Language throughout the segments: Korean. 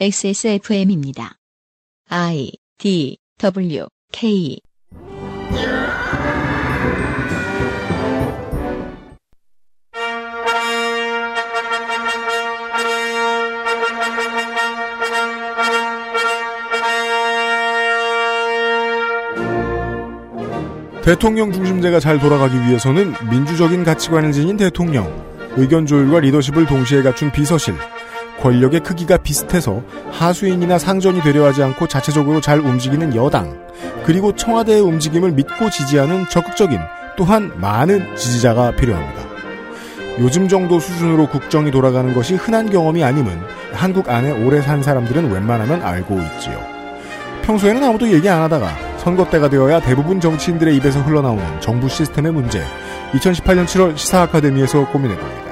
XSFM입니다. I D W K 대통령 중심제가 잘 돌아가기 위해서는 민주적인 가치관을 지닌 대통령, 의견 조율과 리더십을 동시에 갖춘 비서실, 권력의 크기가 비슷해서 하수인이나 상전이 되려 하지 않고 자체적으로 잘 움직이는 여당, 그리고 청와대의 움직임을 믿고 지지하는 적극적인 또한 많은 지지자가 필요합니다. 요즘 정도 수준으로 국정이 돌아가는 것이 흔한 경험이 아님은 한국 안에 오래 산 사람들은 웬만하면 알고 있지요. 평소에는 아무도 얘기 안 하다가 선거 때가 되어야 대부분 정치인들의 입에서 흘러나오는 정부 시스템의 문제. 2018년 7월 시사 아카데미에서 고민해 봅니다.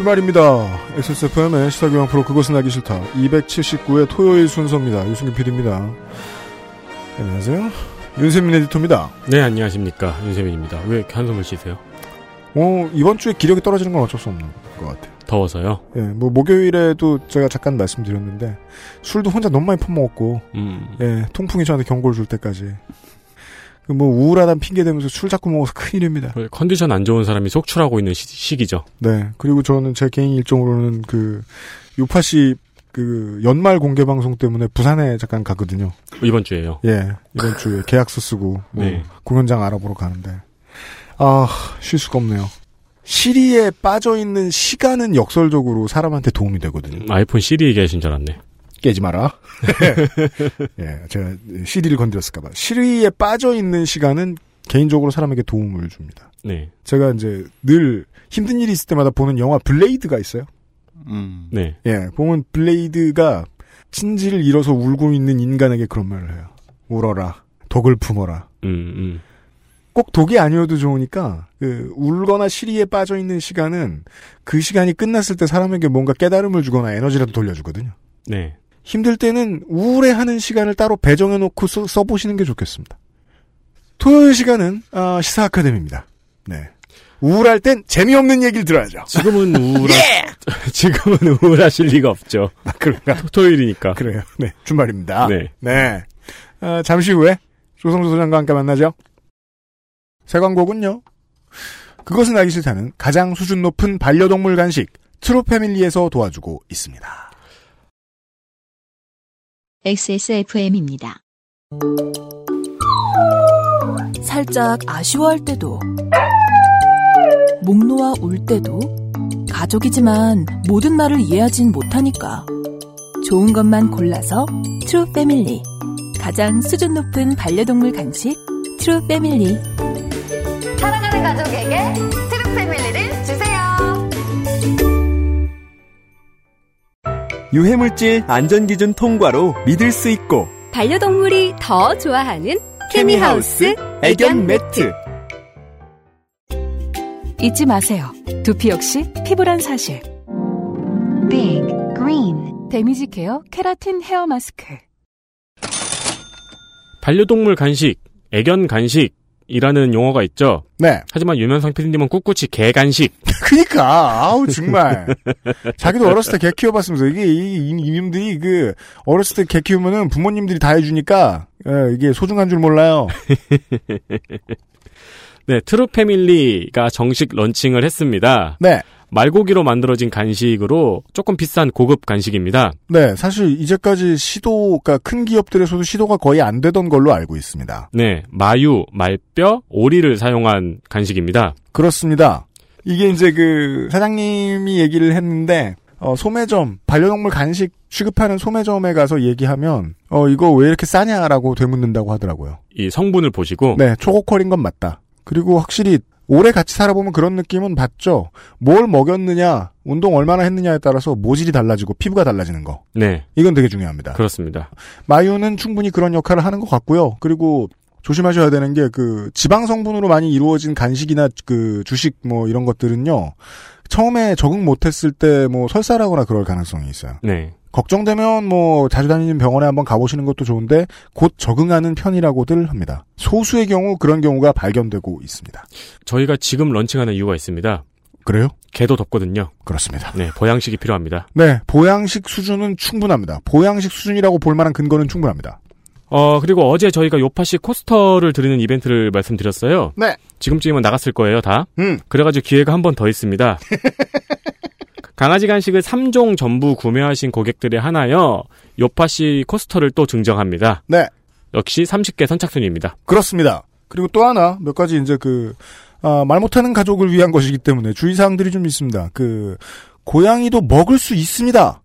주말입니다. XSFM의 시사교양 프로 그것은 알기 싫다. 279회 토요일 순서입니다. 유승균 PD입니다. 안녕하세요. 윤세민 에디터입니다. 네, 안녕하십니까. 윤세민입니다. 왜 이렇게 한숨을 쉬세요? 어, 이번 주에 기력이 떨어지는 건 어쩔 수 없는 것 같아요. 더워서요? 예, 뭐, 목요일에도 제가 잠깐 말씀드렸는데, 술도 혼자 너무 많이 퍼먹었고, 음. 예, 통풍이 저한테 경고를 줄 때까지. 그 뭐, 우울하다는 핑계 대면서 술 자꾸 먹어서 큰일입니다. 그 컨디션 안 좋은 사람이 속출하고 있는 시, 기죠 네. 그리고 저는 제 개인 일정으로는 그, 요파시 그, 연말 공개 방송 때문에 부산에 잠깐 가거든요. 이번 주에요. 예, 이번 주에 계약서 쓰고, 뭐 네. 공연장 알아보러 가는데, 아, 쉴 수가 없네요. 시리에 빠져 있는 시간은 역설적으로 사람한테 도움이 되거든요. 아이폰 시리 얘기하신 줄 알았네. 깨지 마라. 예, 제가 CD를 건드렸을까봐. 시리에 빠져있는 시간은 개인적으로 사람에게 도움을 줍니다. 네. 제가 이제 늘 힘든 일이 있을 때마다 보는 영화 블레이드가 있어요. 음. 네. 예, 보면 블레이드가 친지를 잃어서 울고 있는 인간에게 그런 말을 해요. 울어라. 독을 품어라. 음, 음. 꼭 독이 아니어도 좋으니까 그 울거나 시리에 빠져 있는 시간은 그 시간이 끝났을 때 사람에게 뭔가 깨달음을 주거나 에너지라도 돌려주거든요. 네. 힘들 때는 우울해하는 시간을 따로 배정해놓고 써, 써보시는 게 좋겠습니다. 토요일 시간은 아, 시사 아카데미입니다. 네. 우울할 땐 재미없는 얘기를 들어야죠. 지금은 우울하, 지금은 우울하실 리가 없죠. 아, 그런가? 토- 토요일이니까. 그래요. 네, 주말입니다. 네. 네. 아, 잠시 후에 조성조 소장과 함께 만나죠. 새 광고군요. 그것은 알기 싫다는 가장 수준 높은 반려동물 간식 트루패밀리에서 도와주고 있습니다. XSFM입니다. 살짝 아쉬워할 때도, 목 놓아 울 때도, 가족이지만 모든 말을 이해하진 못하니까. 좋은 것만 골라서 트루 패밀리. 가장 수준 높은 반려동물 간식 트루 패밀리. 사랑하는 가족에게 트루 패밀리를 유해물질 안전기준 통과로 믿을 수 있고 반려동물이 더 좋아하는 케미하우스 애견 매트. 잊지 마세요. 두피 역시 피부란 사실. Big Green damage care 케라틴 hair mask. 반려동물 간식, 애견 간식 이라는 용어가 있죠. 네. 하지만 유면상 PD님은 꿋꿋이 개 간식. 그니까, 아우, 정말. 자기도 어렸을 때 개 키워봤으면서, 이게, 이, 이, 이님들이 그, 어렸을 때 개 키우면은 부모님들이 다 해주니까, 예, 이게 소중한 줄 몰라요. 네, 트루 패밀리가 정식 런칭을 했습니다. 네. 말고기로 만들어진 간식으로 조금 비싼 고급 간식입니다. 네, 사실 이제까지 시도가 큰 기업들에서도 시도가 거의 안 되던 걸로 알고 있습니다. 네, 마유, 말뼈, 오리를 사용한 간식입니다. 그렇습니다. 이게 이제 그 사장님이 얘기를 했는데 어, 소매점 반려동물 간식 취급하는 소매점에 가서 얘기하면 어 이거 왜 이렇게 싸냐라고 되묻는다고 하더라고요. 이 성분을 보시고 네, 초고퀄인 건 맞다. 그리고 확실히 오래 같이 살아보면 그런 느낌은 받죠. 뭘 먹였느냐, 운동 얼마나 했느냐에 따라서 모질이 달라지고 피부가 달라지는 거. 네, 이건 되게 중요합니다. 그렇습니다. 마유는 충분히 그런 역할을 하는 것 같고요. 그리고 조심하셔야 되는 게 그 지방 성분으로 많이 이루어진 간식이나 그 주식 뭐 이런 것들은요. 처음에 적응 못했을 때 뭐 설사라거나 그럴 가능성이 있어요. 네. 걱정되면 뭐 자주 다니는 병원에 한번 가보시는 것도 좋은데 곧 적응하는 편이라고들 합니다. 소수의 경우 그런 경우가 발견되고 있습니다. 저희가 지금 런칭하는 이유가 있습니다. 그래요? 개도 덥거든요. 그렇습니다. 네, 보양식이 필요합니다. 네, 보양식 수준은 충분합니다. 보양식 수준이라고 볼 만한 근거는 충분합니다. 어, 그리고 어제 저희가 요파시 코스터를 드리는 이벤트를 말씀드렸어요. 네. 지금쯤이면 나갔을 거예요, 다. 음. 그래가지고 기회가 한 번 더 있습니다. 강아지 간식을 3종 전부 구매하신 고객들에 하나여 요파시 코스터를 또 증정합니다. 네. 역시 30개 선착순입니다. 그렇습니다. 그리고 또 하나 몇 가지 이제 그, 아, 말 못하는 가족을 위한 것이기 때문에 주의사항들이 좀 있습니다. 그, 고양이도 먹을 수 있습니다.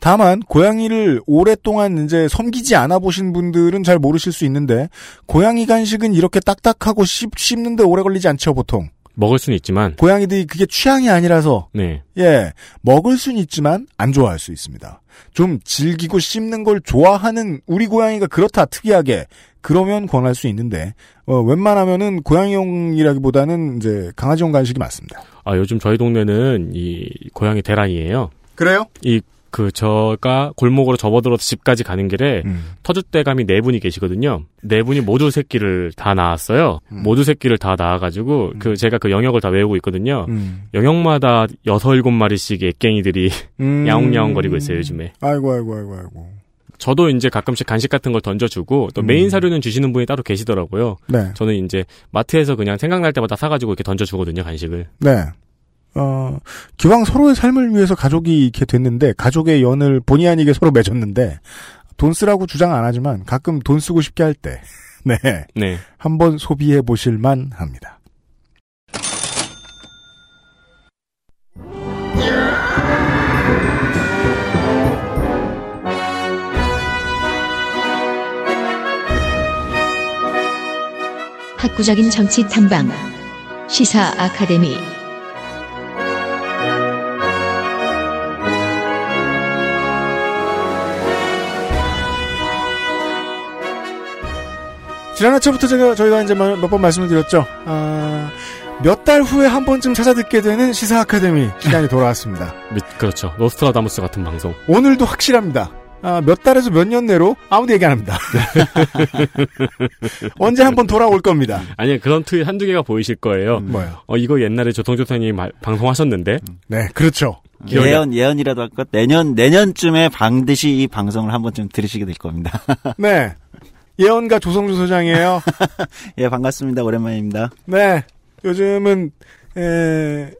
다만, 고양이를 오랫동안 이제 섬기지 않아 보신 분들은 잘 모르실 수 있는데, 고양이 간식은 이렇게 딱딱하고 씹, 씹는데 오래 걸리지 않죠, 보통. 먹을 수는 있지만, 고양이들이 그게 취향이 아니라서, 네. 예, 먹을 수는 있지만 안 좋아할 수 있습니다. 좀 즐기고 씹는 걸 좋아하는 우리 고양이가 그렇다 특이하게 그러면 권할 수 있는데 어, 웬만하면은 고양이용이라기보다는 이제 강아지용 간식이 맞습니다. 아, 요즘 저희 동네는 이 고양이 대란이에요. 그래요? 이, 그, 저가 골목으로 접어들어서 집까지 가는 길에 음. 터줏대감이 네 분이 계시거든요. 네 분이 모두 새끼를 다 낳았어요. 음. 모두 새끼를 다 낳아가지고, 그, 제가 그 영역을 다 외우고 있거든요. 음. 영역마다 여섯, 일곱 마리씩 애깽이들이 음. 야옹야옹거리고 있어요, 요즘에. 아이고 아이고 아이고 아이고. 저도 이제 가끔씩 간식 같은 걸 던져주고, 또 음. 메인 사료는 주시는 분이 따로 계시더라고요. 네. 저는 이제 마트에서 그냥 생각날 때마다 사가지고 이렇게 던져주거든요, 간식을. 네. 어, 기왕 서로의 삶을 위해서 가족이 이렇게 됐는데, 가족의 연을 본의 아니게 서로 맺었는데, 돈 쓰라고 주장 안 하지만, 가끔 돈 쓰고 싶게 할 때, 네. 네. 한번 소비해 보실만 합니다. 학구적인 정치 탐방 시사 아카데미 지난 회차부터 제가 저희가 이제 몇 번 말씀을 드렸죠. 아, 몇 달 후에 한 번쯤 찾아 듣게 되는 시사 아카데미 시간이 돌아왔습니다. 미- 그렇죠. 노스트라다무스 같은 방송. 오늘도 확실합니다. 아, 몇 달에서 몇 년 내로 아무도 얘기 안 합니다. 언제 한번 돌아올 겁니다. 아니, 그런 트윗 한두 개가 보이실 거예요. 뭐요? 어, 이거 옛날에 조통조사님 방송하셨는데, 네, 그렇죠. 기억이 예언 예언이라도 할까 내년 내년쯤에 반드시 이 방송을 한 번쯤 들으시게 될 겁니다. 네. 예언가 조성주 소장이에요. 예 반갑습니다 오랜만입니다. 네. 요즘은, 에,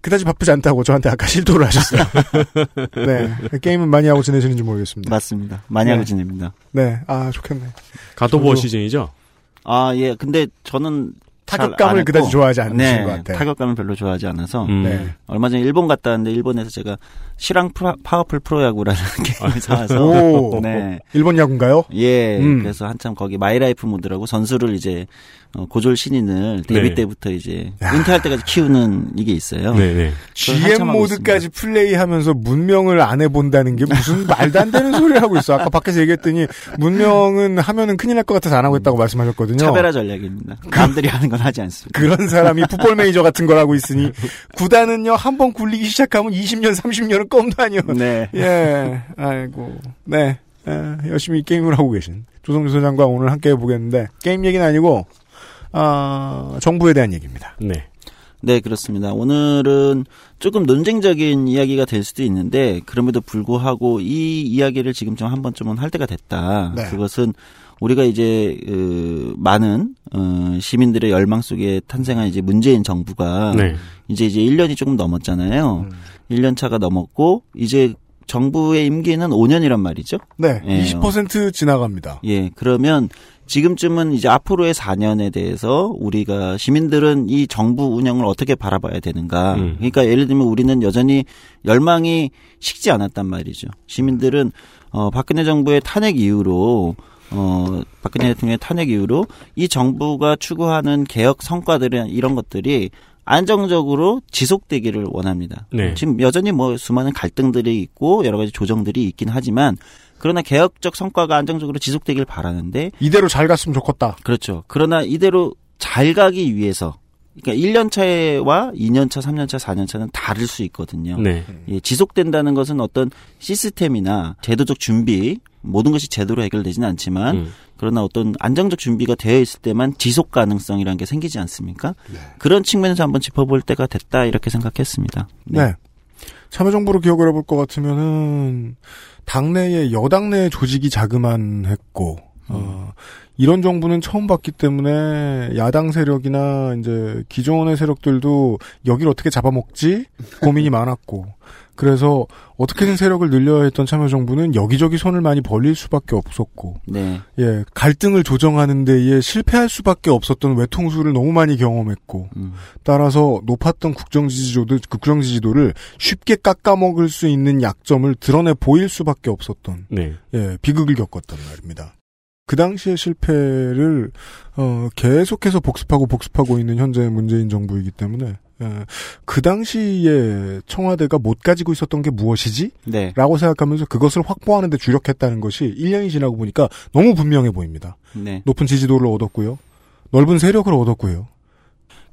그다지 바쁘지 않다고 저한테 아까 실토를 하셨어요. 네. 게임은 많이 하고 지내시는지 모르겠습니다. 맞습니다. 많이 네. 하고 지냅니다. 네. 아, 좋겠네. God of War 시즌이죠? 아 예 근데 저는 타격감을 그다지 좋아하지 않으신 네, 것 같아요. 타격감을 별로 좋아하지 않아서 음. 네. 얼마 전에 일본 갔다 왔는데 일본에서 제가 실황 파워풀 프로야구라는 게임을 사와서 오. 네. 일본 야구인가요? 예, 음. 그래서 한참 거기 my life 모드라고 선수를 이제 어, 고졸 신인을 데뷔 네. 때부터 이제 야. 은퇴할 때까지 키우는 이게 있어요. 네네. 그걸 GM 모드까지 플레이하면서 문명을 안 해본다는 게 무슨 말도 안 되는 소리를 하고 있어. 아까 밖에서 얘기했더니 문명은 하면은 큰일 날 것 같아서 안 하고 있다고 말씀하셨거든요. 차별화 전략입니다. 남들이 하는 건 하지 않습니다. 그런 사람이 풋볼 매니저 같은 걸 하고 있으니 구단은요 한 번 굴리기 시작하면 20년 30년은 껌도 아니요. 네. 예, 아이고, 네, 에, 열심히 게임을 하고 계신 조성주 소장과 오늘 함께 해보겠는데 게임 얘기는 아니고 아 정부에 대한 얘기입니다. 네. 네, 그렇습니다. 오늘은 조금 논쟁적인 이야기가 될 수도 있는데 그럼에도 불구하고 이 이야기를 지금 좀한 번쯤은 할 때가 됐다. 네. 그것은 우리가 이제 그 많은 어, 시민들의 열망 속에 탄생한 이제 문재인 정부가 네. 이제 이제 1년이 조금 넘었잖아요. 음. 1년 차가 넘었고 이제 정부의 임기는 5년이란 말이죠. 네, 예. 20% 지나갑니다. 예, 그러면 지금쯤은 이제 앞으로의 4년에 대해서 우리가 시민들은 이 정부 운영을 어떻게 바라봐야 되는가. 음. 그러니까 예를 들면 우리는 여전히 열망이 식지 않았단 말이죠. 시민들은 어 박근혜 정부의 탄핵 이후로 어 박근혜 대통령의 탄핵 이후로 이 정부가 추구하는 개혁 성과들은 이런 것들이 안정적으로 지속되기를 원합니다. 네. 지금 여전히 뭐 수많은 갈등들이 있고 여러 가지 조정들이 있긴 하지만 그러나 개혁적 성과가 안정적으로 지속되길 바라는데 이대로 잘 갔으면 좋겠다. 그렇죠. 그러나 이대로 잘 가기 위해서 그러니까 1년 차와 2년 차, 3년 차, 4년 차는 다를 수 있거든요. 네. 예, 지속된다는 것은 어떤 시스템이나 제도적 준비 모든 것이 제대로 해결되지는 않지만 음. 그러나 어떤 안정적 준비가 되어 있을 때만 지속 가능성이라는 게 생기지 않습니까? 그런 측면에서 한번 짚어볼 때가 됐다 이렇게 생각했습니다. 네. 참여정부로 기억을 해볼 것 같으면은 당내의 여당 내 조직이 자그만했고 어, 이런 정부는 처음 봤기 때문에 야당 세력이나 이제 기존의 세력들도 여기를 어떻게 잡아먹지 고민이 많았고 그래서 어떻게든 세력을 늘려야 했던 참여정부는 여기저기 손을 많이 벌릴 수밖에 없었고 네. 예 갈등을 조정하는 데에 실패할 수밖에 없었던 외통수를 너무 많이 경험했고 음. 따라서 높았던 국정 지지도들 국정 지지도를 쉽게 깎아먹을 수 있는 약점을 드러내 보일 수밖에 없었던 네. 예, 비극을 겪었단 말입니다. 그 당시의 실패를 어, 계속해서 복습하고 복습하고 있는 현재 문재인 정부이기 때문에 예, 그 당시에 청와대가 못 가지고 있었던 게 무엇이지? 네. 라고 생각하면서 그것을 확보하는 데 주력했다는 것이 1년이 지나고 보니까 너무 분명해 보입니다. 네. 높은 지지도를 얻었고요. 넓은 세력을 얻었고요.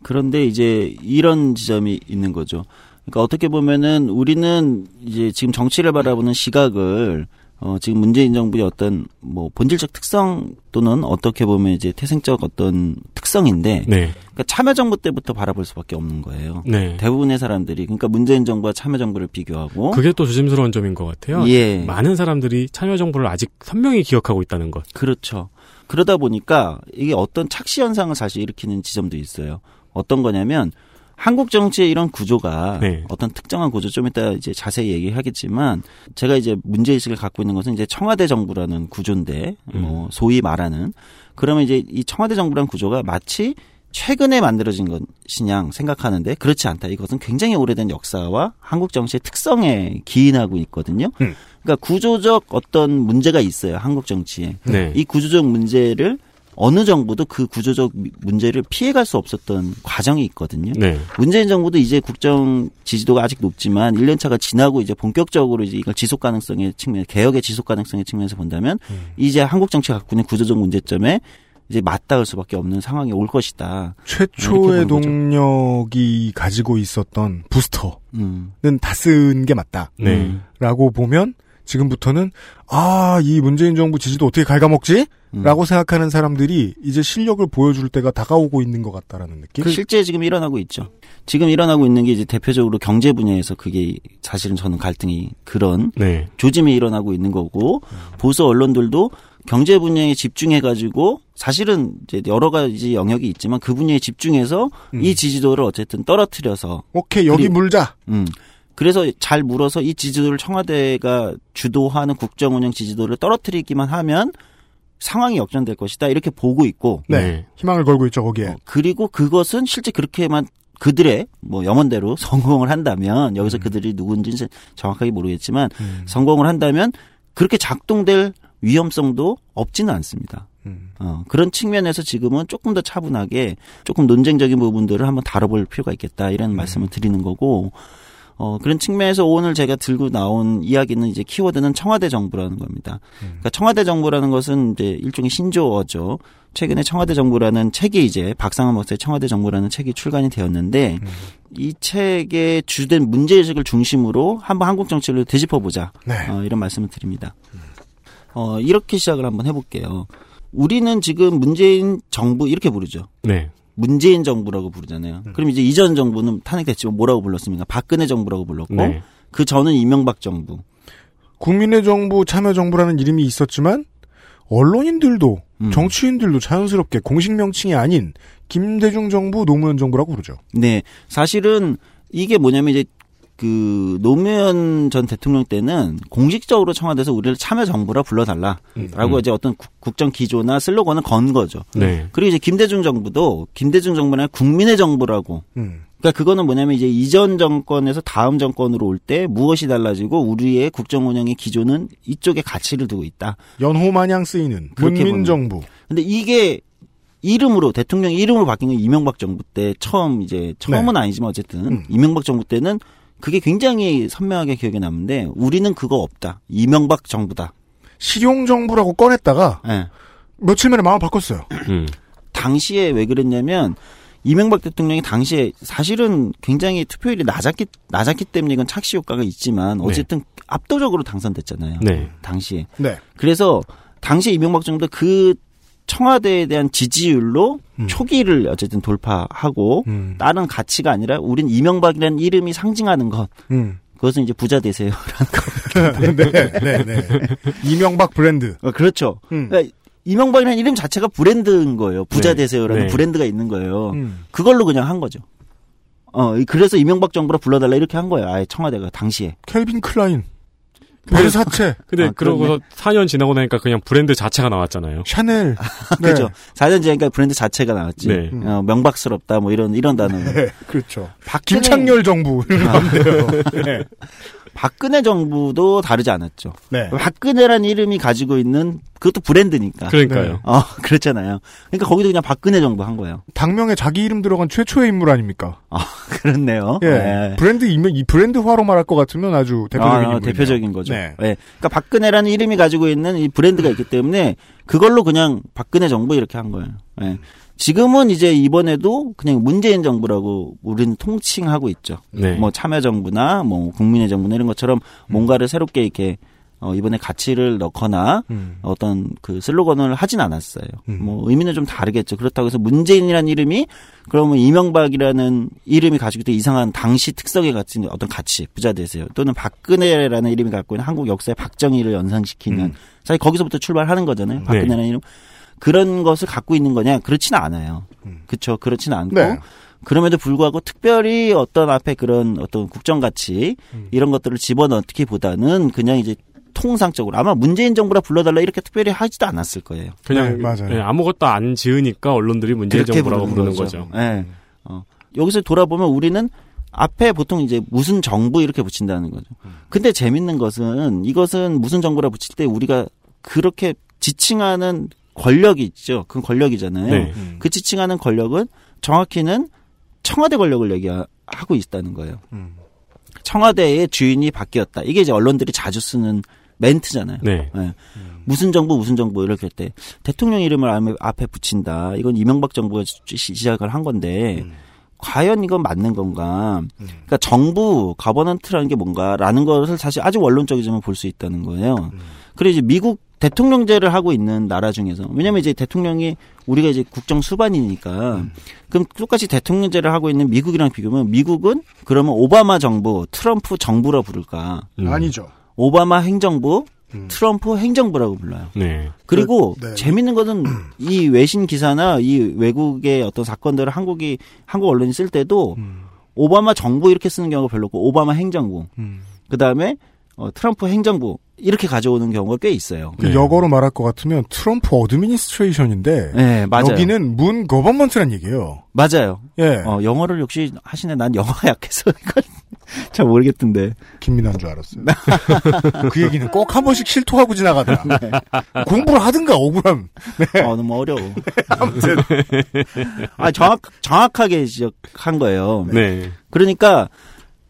그런데 이제 이런 지점이 있는 거죠. 그러니까 어떻게 보면은 우리는 이제 지금 정치를 바라보는 시각을 어 지금 문재인 정부의 어떤 뭐 본질적 특성 또는 어떻게 보면 이제 태생적 어떤 특성인데 네. 그러니까 참여정부 때부터 바라볼 수밖에 없는 거예요. 네. 대부분의 사람들이 그러니까 문재인 정부와 참여정부를 비교하고 그게 또 조심스러운 점인 것 같아요. 예. 많은 사람들이 참여정부를 아직 선명히 기억하고 있다는 것. 그렇죠. 그러다 보니까 이게 어떤 착시 현상을 사실 일으키는 지점도 있어요. 어떤 거냐면 한국 정치의 이런 구조가 네. 어떤 특정한 구조 좀 이따 이제 자세히 얘기하겠지만 제가 이제 문제 의식을 갖고 있는 것은 이제 청와대 정부라는 구조인데 뭐 소위 말하는 그러면 이제 이 청와대 정부라는 구조가 마치 최근에 만들어진 것이냐 생각하는데 그렇지 않다. 이것은 굉장히 오래된 역사와 한국 정치의 특성에 기인하고 있거든요. 음. 그러니까 구조적 어떤 문제가 있어요. 한국 정치에. 네. 이 구조적 문제를 어느 정부도 그 구조적 미- 문제를 피해갈 수 없었던 과정이 있거든요. 네. 문재인 정부도 이제 국정 지지도가 아직 높지만 1년 차가 지나고 이제 본격적으로 이제 이걸 지속 가능성의 측면, 개혁의 지속 가능성의 측면에서 본다면 이제 한국 정치가 갖고 있는 구조적 문제점에 이제 맞닿을 수밖에 없는 상황이 올 것이다. 최초의. 동력이 가지고 있었던 부스터는 음. 다쓴 게 맞다. 네. 음. 라고 보면 지금부터는 아, 이 문재인 정부 지지도 어떻게 갉아먹지? 음. 라고 생각하는 사람들이 이제 실력을 보여줄 때가 다가오고 있는 것 같다라는 느낌? 그 실제 지금 일어나고 있죠. 지금 일어나고 있는 게 이제 대표적으로 경제 분야에서 그게 사실은 저는 갈등이 그런 네. 조짐이 일어나고 있는 거고 보수 언론들도 경제 분야에 집중해 가지고 사실은 이제 여러 가지 영역이 있지만 그 분야에 집중해서 음. 이 지지도를 어쨌든 떨어뜨려서 오케이, 여기 그리고- 물자. 음 그래서 잘 물어서 이 지지도를 청와대가 주도하는 국정 운영 지지도를 떨어뜨리기만 하면 상황이 역전될 것이다 이렇게 보고 있고 네. 네. 희망을 걸고 있죠, 거기에. 어, 그리고 그것은 실제 그렇게만 그들의 뭐 염원대로 성공을 한다면 여기서 그들이 누군지는 정확하게 모르겠지만 음. 성공을 한다면 그렇게 작동될 위험성도 없지는 않습니다. 음. 어, 그런 측면에서 지금은 조금 더 차분하게 조금 논쟁적인 부분들을 한번 다뤄볼 필요가 있겠다 이런 말씀을 드리는 거고 어, 그런 측면에서 오늘 제가 들고 나온 이야기는 이제 키워드는 청와대 정부라는 겁니다. 그러니까 청와대 정부라는 것은 이제 일종의 신조어죠. 최근에 청와대 정부라는 책이 이제 박상원 목사의 청와대 정부라는 책이 출간이 되었는데 이 책의 주된 문제 의식을 중심으로 한번 한국 정치를 되짚어 보자. 네. 어, 이런 말씀을 드립니다. 어, 이렇게 시작을 한번 해볼게요. 우리는 지금 문재인 정부 이렇게 부르죠. 네. 문재인 정부라고 부르잖아요. 음. 그럼 이제 이전 정부는 탄핵됐지만 뭐라고 불렀습니까? 박근혜 정부라고 불렀고 네. 그 전은 이명박 정부. 국민의 정부, 참여 정부라는 이름이 있었지만, 언론인들도, 음. 정치인들도 자연스럽게 공식 명칭이 아닌, 김대중 정부, 노무현 정부라고 부르죠. 네, 사실은 이게 뭐냐면 이제 그 노무현 전 대통령 때는 공식적으로 청와대에서 우리를 참여 정부라 불러달라라고 음. 이제 어떤 국- 국정 기조나 슬로건을 건 거죠. 네. 그리고 이제 김대중 정부도 김대중 정부는 국민의 정부라고. 음. 그러니까 그거는 뭐냐면 이제 이전 정권에서 다음 정권으로 올 때 무엇이 달라지고 우리의 국정 운영의 기조는 이쪽에 가치를 두고 있다. 연호 마냥 쓰이는 문민 정부. 근데 이게 이름으로 대통령 이름으로 바뀐 건 이명박 정부 때 처음 이제 처음은 아니지만 어쨌든 음. 이명박 정부 때는 그게 굉장히 선명하게 기억에 남는데 우리는 그거 없다. 이명박 정부다. 실용 정부라고 꺼냈다가 예. 며칠 만에 마음 바꿨어요. 음. 당시에 왜 그랬냐면 이명박 대통령이 당시에 사실은 굉장히 투표율이 낮았기 낮았기 때문에 이건 착시 효과가 있지만 네. 어쨌든 압도적으로 당선됐잖아요. 네. 당시에. 네. 그래서 당시 이명박 정도 그 청와대에 대한 지지율로 음. 초기를 어쨌든 돌파하고 음. 다른 가치가 아니라 우린 이명박이라는 이름이 상징하는 것 음. 그것은 이제 부자 되세요라는 거. 네, 네, 네. 이명박 브랜드. 어, 그렇죠. 음. 그러니까 이명박이라는 이름 자체가 브랜드인 거예요. 부자 네. 되세요라는 네. 브랜드가 있는 거예요. 음. 그걸로 그냥 한 거죠. 어, 이- 그래서 이명박 정부로 불러달라 이렇게 한 거예요. 아예 청와대가 당시에. 켈빈 클라인. 베르사체. 근데 아, 그러고서 4년 지나고 나니까 그냥 브랜드 자체가 나왔잖아요. 샤넬. 네. 그렇죠. 4년 전이니까 브랜드 자체가 나왔지. 네. 음. 어, 명박스럽다 뭐 이런 이런 단어. 네, 그렇죠. 박근혜 김창렬 정부. 이런 돼요. 네. 박근혜 정부도 다르지 않았죠. 네. 박근혜라는 이름이 가지고 있는 그것도 브랜드니까. 그러니까요. 어, 그렇잖아요. 그러니까 거기도 그냥 박근혜 정부 한 거예요. 당명에 자기 이름 들어간 최초의 인물 아닙니까? 그렇네요. 예. 네. 브랜드 이면 이 브랜드화로 말할 것 같으면 아주 대표적인 아, 인물이네요. 대표적인 거죠. 네. 예. 그러니까 박근혜라는 이름이 가지고 있는 이 브랜드가 있기 때문에 그걸로 그냥 박근혜 정부 이렇게 한 거예요. 예. 지금은 이제 이번에도 그냥 문재인 정부라고 우리는 통칭하고 있죠. 네. 뭐 참여정부나 뭐 국민의 정부나 이런 것처럼 뭔가를 새롭게 이렇게 어, 이번에 가치를 넣거나 음. 어떤 그 슬로건을 하진 않았어요. 음. 뭐 의미는 좀 다르겠죠. 그렇다고 해서 문재인이라는 이름이 그러면 이명박이라는 이름이 가지고 있던 이상한 당시 특성에 같은 어떤 가치, 부자 되세요. 또는 박근혜라는 이름이 갖고 있는 한국 역사의 박정희를 연상시키는 음. 사실 거기서부터 출발하는 거잖아요. 박근혜라는 이름. 그런 것을 갖고 있는 거냐? 그렇지는 않아요. 음. 그렇죠. 그렇지는 않고 네. 그럼에도 불구하고 특별히 어떤 앞에 그런 어떤 국정 가치 음. 이런 것들을 집어넣기보다는 그냥 이제 통상적으로 아마 문재인 정부라 불러달라 이렇게 특별히 하지도 않았을 거예요. 그냥 네, 맞아요. 예, 아무것도 안 지으니까 언론들이 문재인 정부라고 부르는 거죠. 거죠. 예. 어. 여기서 돌아보면 우리는 앞에 보통 이제 무슨 정부 이렇게 붙인다는 거죠. 근데 재밌는 것은 이것은 무슨 정부라 붙일 때 우리가 그렇게 지칭하는 권력이 있죠. 그건 권력이잖아요. 네. 음. 그 지칭하는 권력은 정확히는 청와대 권력을 얘기하고 있다는 거예요. 음. 청와대의 주인이 바뀌었다. 이게 이제 언론들이 자주 쓰는 멘트잖아요. 네. 예. 무슨 정부 무슨 정부 이렇게 할 때 대통령 이름을 앞에- 붙인다. 이건 이명박 정부가 시- 시작을 한 건데 음. 과연 이건 맞는 건가? 그러니까 정부 가버넌트라는 게 뭔가라는 것을 사실 아주 원론적이지만 볼 수 있다는 거예요. 음. 그리고 이제 미국 대통령제를 하고 있는 나라 중에서 왜냐면 이제 대통령이 우리가 이제 국정 수반이니까 음. 그럼 똑같이 대통령제를 하고 있는 미국이랑 비교하면 미국은 그러면 오바마 정부, 트럼프 정부라 부를까? 음. 아니죠. 오바마 행정부, 음. 트럼프 행정부라고 불러요. 네. 그리고 네. 재밌는 것은 이 외신 기사나 이 외국의 어떤 사건들을 한국이 한국 언론이 쓸 때도 음. 오바마 정부 이렇게 쓰는 경우가 별로 없고 오바마 행정부 음. 그 다음에 어, 트럼프 행정부 이렇게 가져오는 경우가 꽤 있어요. 그 네. 역어로 말할 것 같으면 트럼프 administration인데 네 맞아요. 여기는 문 government란 얘기예요. 맞아요. 예. 어, 영어를 역시 하시네. 난 영어가 약해서 잘 모르겠던데. 김민환 줄 알았어요. 그 얘기는 꼭 한 번씩 실토하고 지나가더라. 공부를 하든가 억울함. 어, 너무 어려워. 아 정확 정확하게 지적한 거예요. 네. 그러니까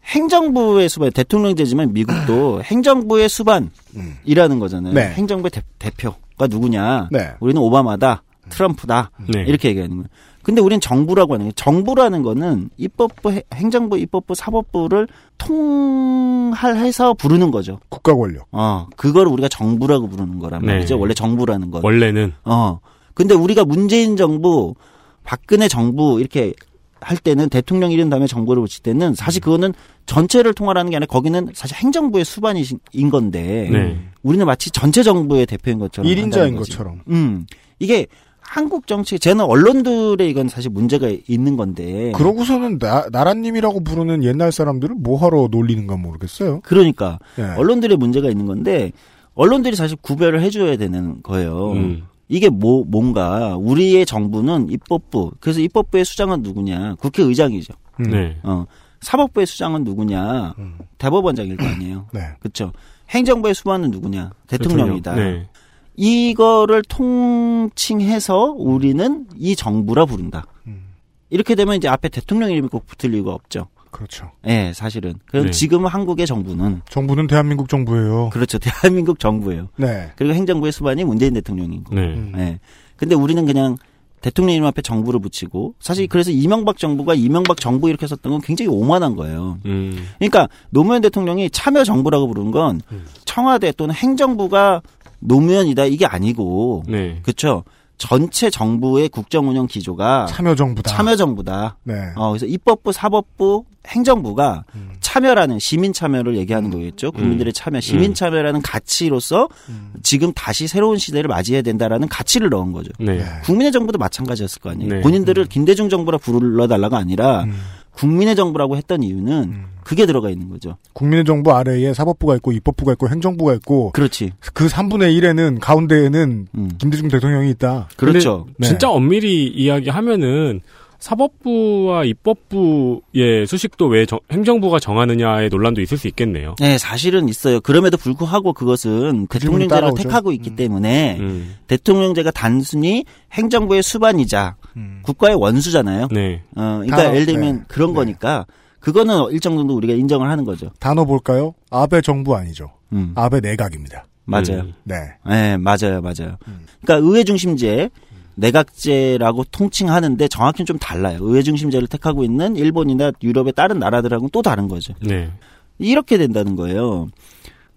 행정부의 수반, 대통령제지만 미국도 행정부의 수반이라는 거잖아요. 네. 행정부의 대, 대표가 누구냐? 네. 우리는 오바마다, 트럼프다 네. 이렇게 얘기하는 거예요. 근데 우리는 정부라고 하는 거예요. 정부라는 거는 입법부, 해- 행정부, 입법부, 사법부를 통할해서 부르는 거죠. 국가 권력. 어, 그걸 우리가 정부라고 부르는 거란 네. 말이죠. 원래 정부라는 건. 원래는 어. 근데 우리가 문재인 정부, 박근혜 정부 이렇게 할 때는 대통령 이름 다음에 정부를 붙일 때는 사실 그거는 전체를 통할하는 게 아니라 거기는 사실 행정부의 수반인 건데 네. 우리는 마치 전체 정부의 대표인 것처럼 일인자인 한다는 거지. 것처럼. 음. 이게 한국 정치 쟤는 언론들의 이건 사실 문제가 있는 건데 그러고서는 나, 나라님이라고 부르는 옛날 사람들을 뭐하러 놀리는가 모르겠어요. 그러니까 예. 언론들의 문제가 있는 건데 언론들이 사실 구별을 해줘야 되는 거예요. 음. 이게 뭐 뭔가 우리의 정부는 입법부 그래서 입법부의 수장은 누구냐 국회의장이죠. 음. 네. 어 사법부의 수장은 누구냐 음. 대법원장일 거 아니에요. 네. 그렇죠. 행정부의 수반은 누구냐 대통령이다. 대통령. 네. 이거를 통칭해서 우리는 이 정부라 부른다. 음. 이렇게 되면 이제 앞에 대통령 이름이 꼭 붙을 이유가 없죠. 그렇죠. 예, 사실은. 그럼 네. 지금 한국의 정부는 정부는 대한민국 정부예요. 그렇죠. 대한민국 정부예요. 네. 그리고 행정부의 수반이 문재인 대통령인 거. 네. 음. 예. 근데 우리는 그냥 대통령 이름 앞에 정부를 붙이고 사실 그래서 이명박 정부가 이명박 정부 이렇게 썼던 건 굉장히 오만한 거예요. 음. 그러니까 노무현 대통령이 참여 정부라고 부른 건 청와대 또는 행정부가 노무현이다 이게 아니고 네. 그렇죠. 전체 정부의 국정 운영 기조가 참여정부다. 참여정부다. 네. 어, 그래서 입법부, 사법부, 행정부가 참여라는 시민 참여를 얘기하는 거겠죠. 국민들의 참여, 시민 참여라는 가치로서 지금 다시 새로운 시대를 맞이해야 된다라는 가치를 넣은 거죠. 네. 국민의 정부도 마찬가지였을 거 아니에요. 네. 본인들을 김대중 정부라 불러달라가 아니라 국민의 정부라고 했던 이유는 그게 들어가 있는 거죠. 국민의 정부 아래에 사법부가 있고 입법부가 있고 행정부가 있고 그렇지. 그 3분의 1에는 가운데에는 음. 김대중 대통령이 있다. 그렇죠. 근데 진짜 엄밀히 이야기하면은 사법부와 입법부의 수식도 왜 정- 행정부가 정하느냐의 논란도 있을 수 있겠네요. 네, 사실은 있어요. 그럼에도 불구하고 그것은 대통령제를 따라오죠. 택하고 있기 때문에 음. 대통령제가 단순히 행정부의 수반이자 국가의 원수잖아요. 네. 어, 그러니까 단어, 예를 들면 네. 그런 네. 거니까 그거는 일정 정도 우리가 인정을 하는 거죠. 단어 볼까요? 아베 정부 아니죠. 음, 아베 내각입니다. 맞아요. 음. 네. 네, 맞아요, 맞아요. 그러니까 의회 중심제, 내각제라고 통칭하는데 정확히는 좀 달라요. 의회 중심제를 택하고 있는 일본이나 유럽의 다른 나라들하고는 또 다른 거죠. 네. 이렇게 된다는 거예요.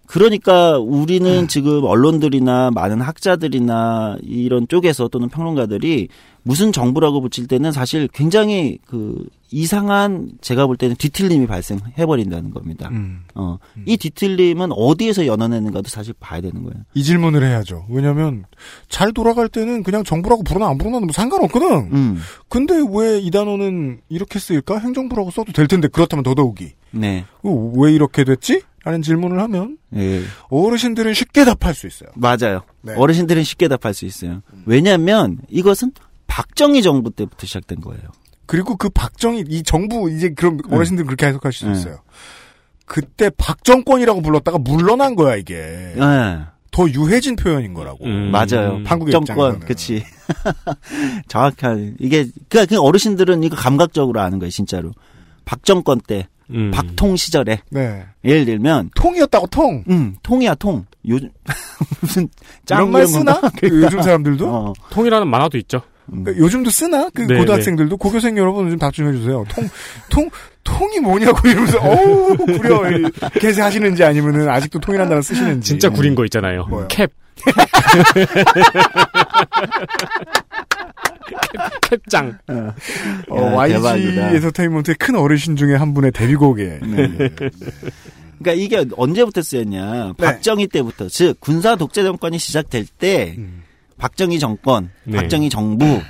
그러니까 우리는 지금 언론들이나 많은 학자들이나 이런 쪽에서 또는 평론가들이 무슨 정부라고 붙일 때는 사실 굉장히 그 이상한 제가 볼 때는 뒤틀림이 발생해 버린다는 겁니다. 음. 어, 이 뒤틀림은 어디에서 연어내는가도 사실 봐야 되는 거예요. 이 질문을 해야죠. 왜냐면 잘 돌아갈 때는 그냥 정부라고 부르나 안 부르나 뭐 상관없거든. 음, 근데 왜 이 단어는 이렇게 쓰일까? 행정부라고 써도 될 텐데 그렇다면 더더욱이 네, 어, 왜 이렇게 됐지? 라는 질문을 하면 예, 어르신들은 쉽게 답할 수 있어요. 맞아요. 네. 어르신들은 쉽게 답할 수 있어요. 왜냐하면 이것은 박정희 정부 때부터 시작된 거예요. 그리고 그 박정희 이 정부 이제 그럼 어르신들은 그렇게 해석하실 수 네. 있어요. 그때 박정권이라고 불렀다가 물러난 거야 이게. 예. 더 유해진 표현인 거라고. 음. 맞아요. 한국의 정권. 그치. 정확한, 이게, 그니까, 그 어르신들은 이거 감각적으로 아는 거예요, 진짜로. 박정권 때, 음. 박통 시절에, 네. 예를 들면, 통이었다고 통. 음, 통이야, 통. 요즘, 무슨, 짱 이런 말 이런 쓰나? 그 요즘 사람들도? 어, 통이라는 만화도 있죠. 그러니까 요즘도 쓰나? 그 네, 고등학생들도 고교생 여러분 좀 답 좀 해주세요. 통, 통, 통이 뭐냐고 이러면서 어우 구려 개세 하시는지 아니면은 아직도 통이란 단어 쓰시는지. 진짜 구린 거 있잖아요. 뭐요? 캡. 캡, 캡장. 어, 야, YG 대박이다. 에서테인먼트의 큰 어르신 중에 한 분의 데뷔곡에. 네. 그니까 이게 언제부터 쓰였냐. 네. 박정희 때부터, 즉, 군사 독재 정권이 시작될 때, 음. 박정희 정권, 네. 박정희 정부,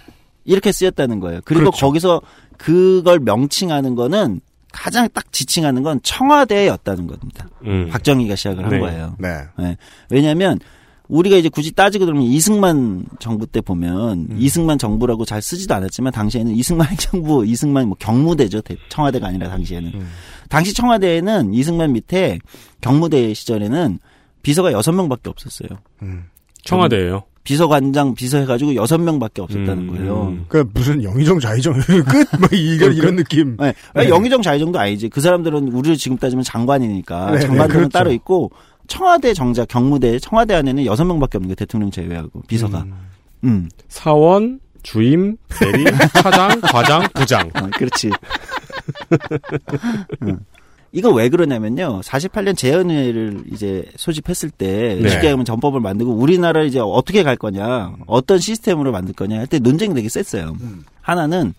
이렇게 쓰였다는 거예요. 그리고 그렇죠. 거기서 그걸 명칭하는 거는 가장 딱 지칭하는 건 청와대였다는 겁니다. 음. 박정희가 시작을 한 네. 거예요. 네. 네. 왜냐하면 우리가 이제 굳이 따지고 들으면 이승만 정부 때 보면 음. 이승만 정부라고 잘 쓰지도 않았지만 당시에는 이승만 행정부, 이승만 뭐 경무대죠. 대- 청와대가 아니라 당시에는. 음. 당시 청와대에는 이승만 밑에 경무대 시절에는 비서가 여섯 명밖에 없었어요. 음. 청와대예요. 비서관장 비서 해가지고 여섯 명밖에 없었다는 음, 거예요. 음. 그 무슨 영의정 좌의정 끝? 뭐 이런 이런 느낌. 네. 네. 영의정 좌의정도 아니지. 그 사람들은 우리를 지금 따지면 장관이니까 네, 네, 장관들은 그렇죠. 따로 있고 청와대 정작 경무대 청와대 안에는 여섯 명밖에 없는 거예요. 대통령 제외하고 비서가. 음. 음. 사원, 주임, 대리, 차장, 과장, 부장. 어, 그렇지. 음. 이거 왜 그러냐면요. 48년 재연회를 이제 소집했을 때 네. 쉽게 하면 전법을 만들고 우리나라 이제 어떻게 갈 거냐, 어떤 시스템으로 만들 거냐 할 때 논쟁이 되게 셌어요. 하나는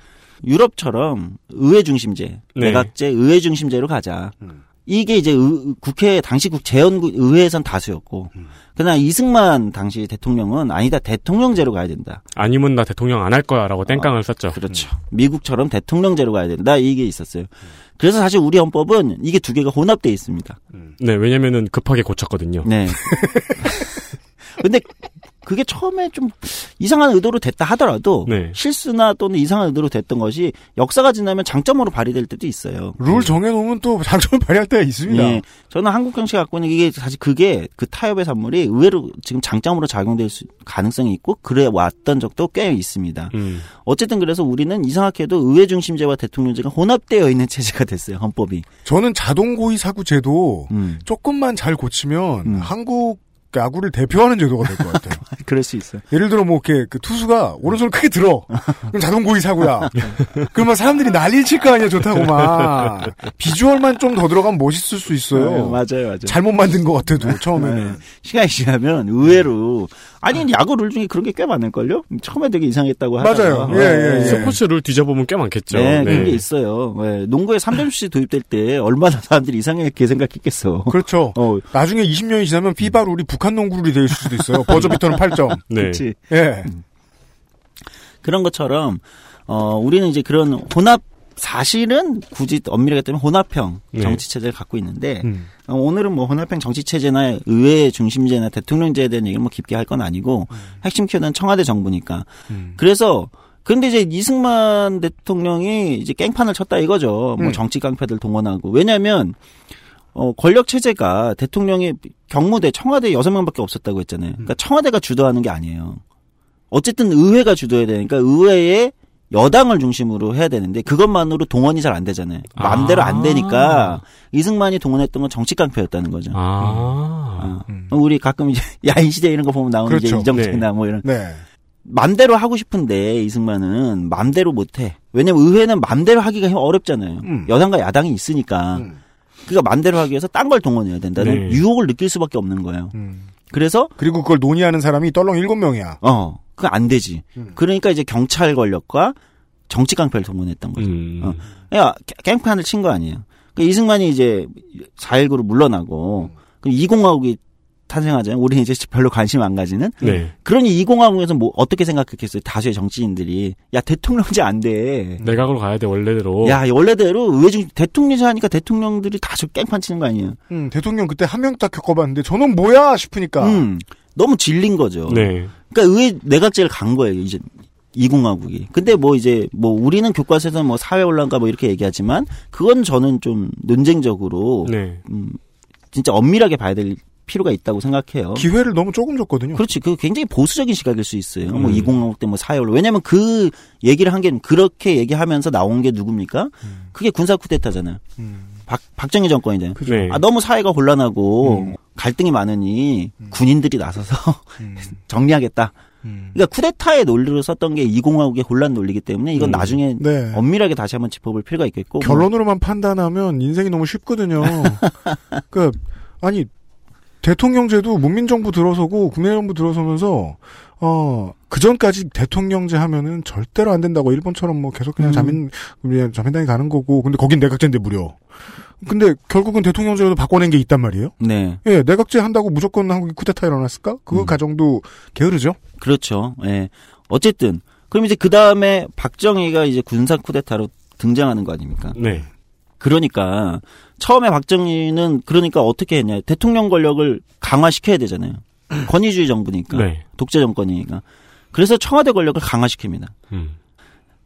유럽처럼 의회 중심제, 네. 내각제, 의회 중심제로 가자. 음. 이게 이제 의- 국회 당시 국 재연 의회에선 다수였고, 그러나 이승만 당시 대통령은 아니다 대통령제로 가야 된다. 아니면 나 대통령 안 할 거야라고 땡깡을 썼죠. 그렇죠. 미국처럼 대통령제로 가야 된다. 이게 있었어요. 그래서 사실 우리 헌법은 이게 두 개가 혼합되어 있습니다. 네, 왜냐면은 급하게 고쳤거든요. 네. 근데 그게 처음에 좀 이상한 의도로 됐다 하더라도 네. 실수나 또는 이상한 의도로 됐던 것이 역사가 지나면 장점으로 발휘될 때도 있어요. 룰 정해놓으면 또 장점을 발휘할 때가 있습니다. 예. 저는 한국 형식 갖고 있는 이게 사실 그게 그 타협의 산물이 의외로 지금 장점으로 작용될 수- 가능성이 있고 그래 왔던 적도 꽤 있습니다. 음. 어쨌든 그래서 우리는 이상하게도 의회 중심제와 대통령제가 혼합되어 있는 체제가 됐어요. 헌법이. 저는 자동고의 사구 제도 음. 조금만 잘 고치면 음. 한국 야구를 대표하는 제도가 될 것 같아요. 그럴 수 있어. 예를 들어 뭐 이렇게 그 투수가 오른손을 크게 들어. 그럼 자동 고의 사고야. 그러면 사람들이 난리를 칠거 아니야 좋다고 막. 비주얼만 좀 더 들어가면 멋있을 수 있어요. 네, 맞아요, 맞아요. 잘못 만든 것 같아도 처음에는. 네. 시간이 지나면 의외로 아니 야구 룰 중에 그런 게 꽤 많을걸요? 처음에 되게 이상했다고 하다가 맞아요. 예, 예, 예. 스포츠 룰 뒤져보면 꽤 많겠죠. 네, 네. 그런 게 있어요. 네, 농구에 3점슛이 도입될 때 얼마나 사람들이 이상하게 생각했겠어. 그렇죠. 어, 나중에 20년이 지나면 피바 룰이 북한 농구 룰이 될 수도 있어요. 버저비터는 8점. 네. 그렇지. 예. 그런 것처럼 어 우리는 이제 그런 혼합 사실은 굳이 엄밀하게 따면 혼합형 네. 정치 체제를 갖고 있는데 음. 어, 오늘은 뭐 혼합형 정치 체제나 의회 중심제나 대통령제에 대한 얘기를 뭐 깊게 할 건 아니고 핵심 키워드는 청와대 정부니까 음. 그래서 근데 이제 이승만 대통령이 이제 깽판을 쳤다 이거죠. 뭐 음. 정치 깡패들 동원하고 왜냐하면 어 권력 체제가 대통령이 경무대 청와대 여섯 명밖에 없었다고 했잖아요. 그러니까 청와대가 주도하는 게 아니에요. 어쨌든 의회가 주도해야 되니까 의회에 여당을 중심으로 해야 되는데 그것만으로 동원이 잘 안 되잖아요. 마음대로 안 아. 되니까 이승만이 동원했던 건 정치 깡패였다는 거죠. 아. 어. 우리 가끔 이제 야인 시대 이런 거 보면 나오는 이제 그렇죠. 이정책이나 뭐 이런 네. 맘대로 하고 싶은데 이승만은 맘대로 못해. 왜냐면 의회는 맘대로 하기가 어렵잖아요. 음. 여당과 야당이 있으니까. 음. 그러니까 맘대로 하기 위해서 딴 걸 동원해야 된다는 네. 유혹을 느낄 수밖에 없는 거예요. 음. 그래서 그리고 그걸 논의하는 사람이 떨렁 7명이야. 어 그거 안 되지. 음. 그러니까 이제 경찰 권력과 정치 깡패를 동원했던 거죠. 음. 어. 야 깽판을 친 거 아니에요. 그러니까 이승만이 이제 4.19로 물러나고 그럼 이공화국이 탄생하잖아요. 우리는 이제 별로 관심 안 가지는. 네. 그러니 이공화국에서 뭐 어떻게 생각했겠어요? 다수의 정치인들이 야 대통령제 안 돼. 내각으로 가야 돼 원래대로. 야 원래대로 의회 중 대통령제 하니까 대통령들이 다수 깽판 치는 거 아니에요? 음, 대통령 그때 한 명 딱 겪어봤는데 저는 뭐야 싶으니까. 음 너무 질린 거죠. 네. 그러니까 의회 내각제를 간 거예요 이제 이공화국이. 근데 뭐 이제 뭐 우리는 교과서에서 뭐 사회 혼란가 뭐 이렇게 얘기하지만 그건 저는 좀 논쟁적으로 네. 음, 진짜 엄밀하게 봐야 될 필요가 있다고 생각해요. 기회를 너무 조금 줬거든요. 그렇지. 그 굉장히 보수적인 시각일 수 있어요. 뭐 음. 2050때뭐 사회로. 왜냐면 그 얘기를 한 게 그렇게 얘기하면서 나온 게 누굽니까? 그게 군사 쿠데타잖아요. 음. 박, 박정희 정권이잖아요. 네. 아, 너무 사회가 곤란하고 음. 갈등이 많으니 군인들이 나서서 음. 정리하겠다. 음. 그러니까 쿠데타의 논리로 썼던 게 2050의 혼란 논리이기 때문에 이건 음. 나중에 네. 엄밀하게 다시 한번 짚어볼 필요가 있겠고. 뭐 결론으로만 판단하면 인생이 너무 쉽거든요. 그 아니 대통령제도 문민정부 들어서고 국민정부 들어서면서 어 그 전까지 대통령제 하면은 절대로 안 된다고 일본처럼 뭐 계속 그냥 음. 자민 그냥 자민당이 가는 거고 근데 거긴 내각제인데 무려. 근데 결국은 대통령제도 바꿔낸 게 있단 말이에요. 네. 예, 내각제 한다고 무조건 한국이 쿠데타 일어났을까? 그 음. 가정도 게으르죠. 그렇죠. 예. 어쨌든 그럼 이제 그 다음에 박정희가 이제 군사 쿠데타로 등장하는 거 아닙니까? 네. 그러니까 처음에 박정희는 그러니까 어떻게 했냐 대통령 권력을 강화시켜야 되잖아요. 권위주의 정부니까 네. 독재 정권이니까 그래서 청와대 권력을 강화시킵니다. 음.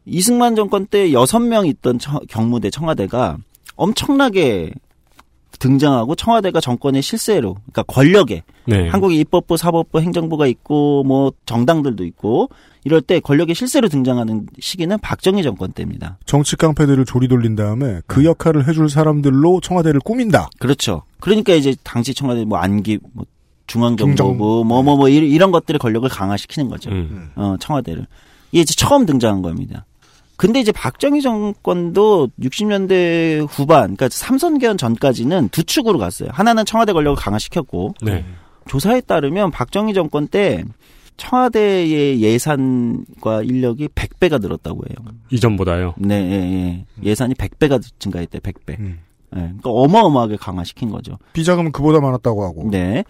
이승만 정권 때 여섯 명 있던 처- 경무대 청와대가 엄청나게 등장하고 청와대가 정권의 실세로 그러니까 권력에 네. 한국에 입법부, 사법부, 행정부가 있고 뭐 정당들도 있고 이럴 때 권력의 실세로 등장하는 시기는 박정희 정권 때입니다. 정치 깡패들을 조리 돌린 다음에 그 역할을 해줄 사람들로 청와대를 꾸민다. 그렇죠. 그러니까 이제 당시 청와대 뭐 안기 뭐 중앙정보부 중정부. 뭐뭐 뭐 이런 것들의 권력을 강화시키는 거죠. 음. 어, 청와대를. 이게 이제 처음 등장한 겁니다. 근데 이제 박정희 정권도 60년대 후반, 그러니까 삼선개헌 전까지는 두 축으로 갔어요. 하나는 청와대 권력을 강화시켰고, 네. 조사에 따르면 박정희 정권 때 청와대의 예산과 인력이 100배가 늘었다고 해요. 이전보다요. 네, 예, 예. 예산이 100배가 증가했대, 100배. 음. 예, 그러니까 어마어마하게 강화시킨 거죠. 비자금은 그보다 많았다고 하고. 네.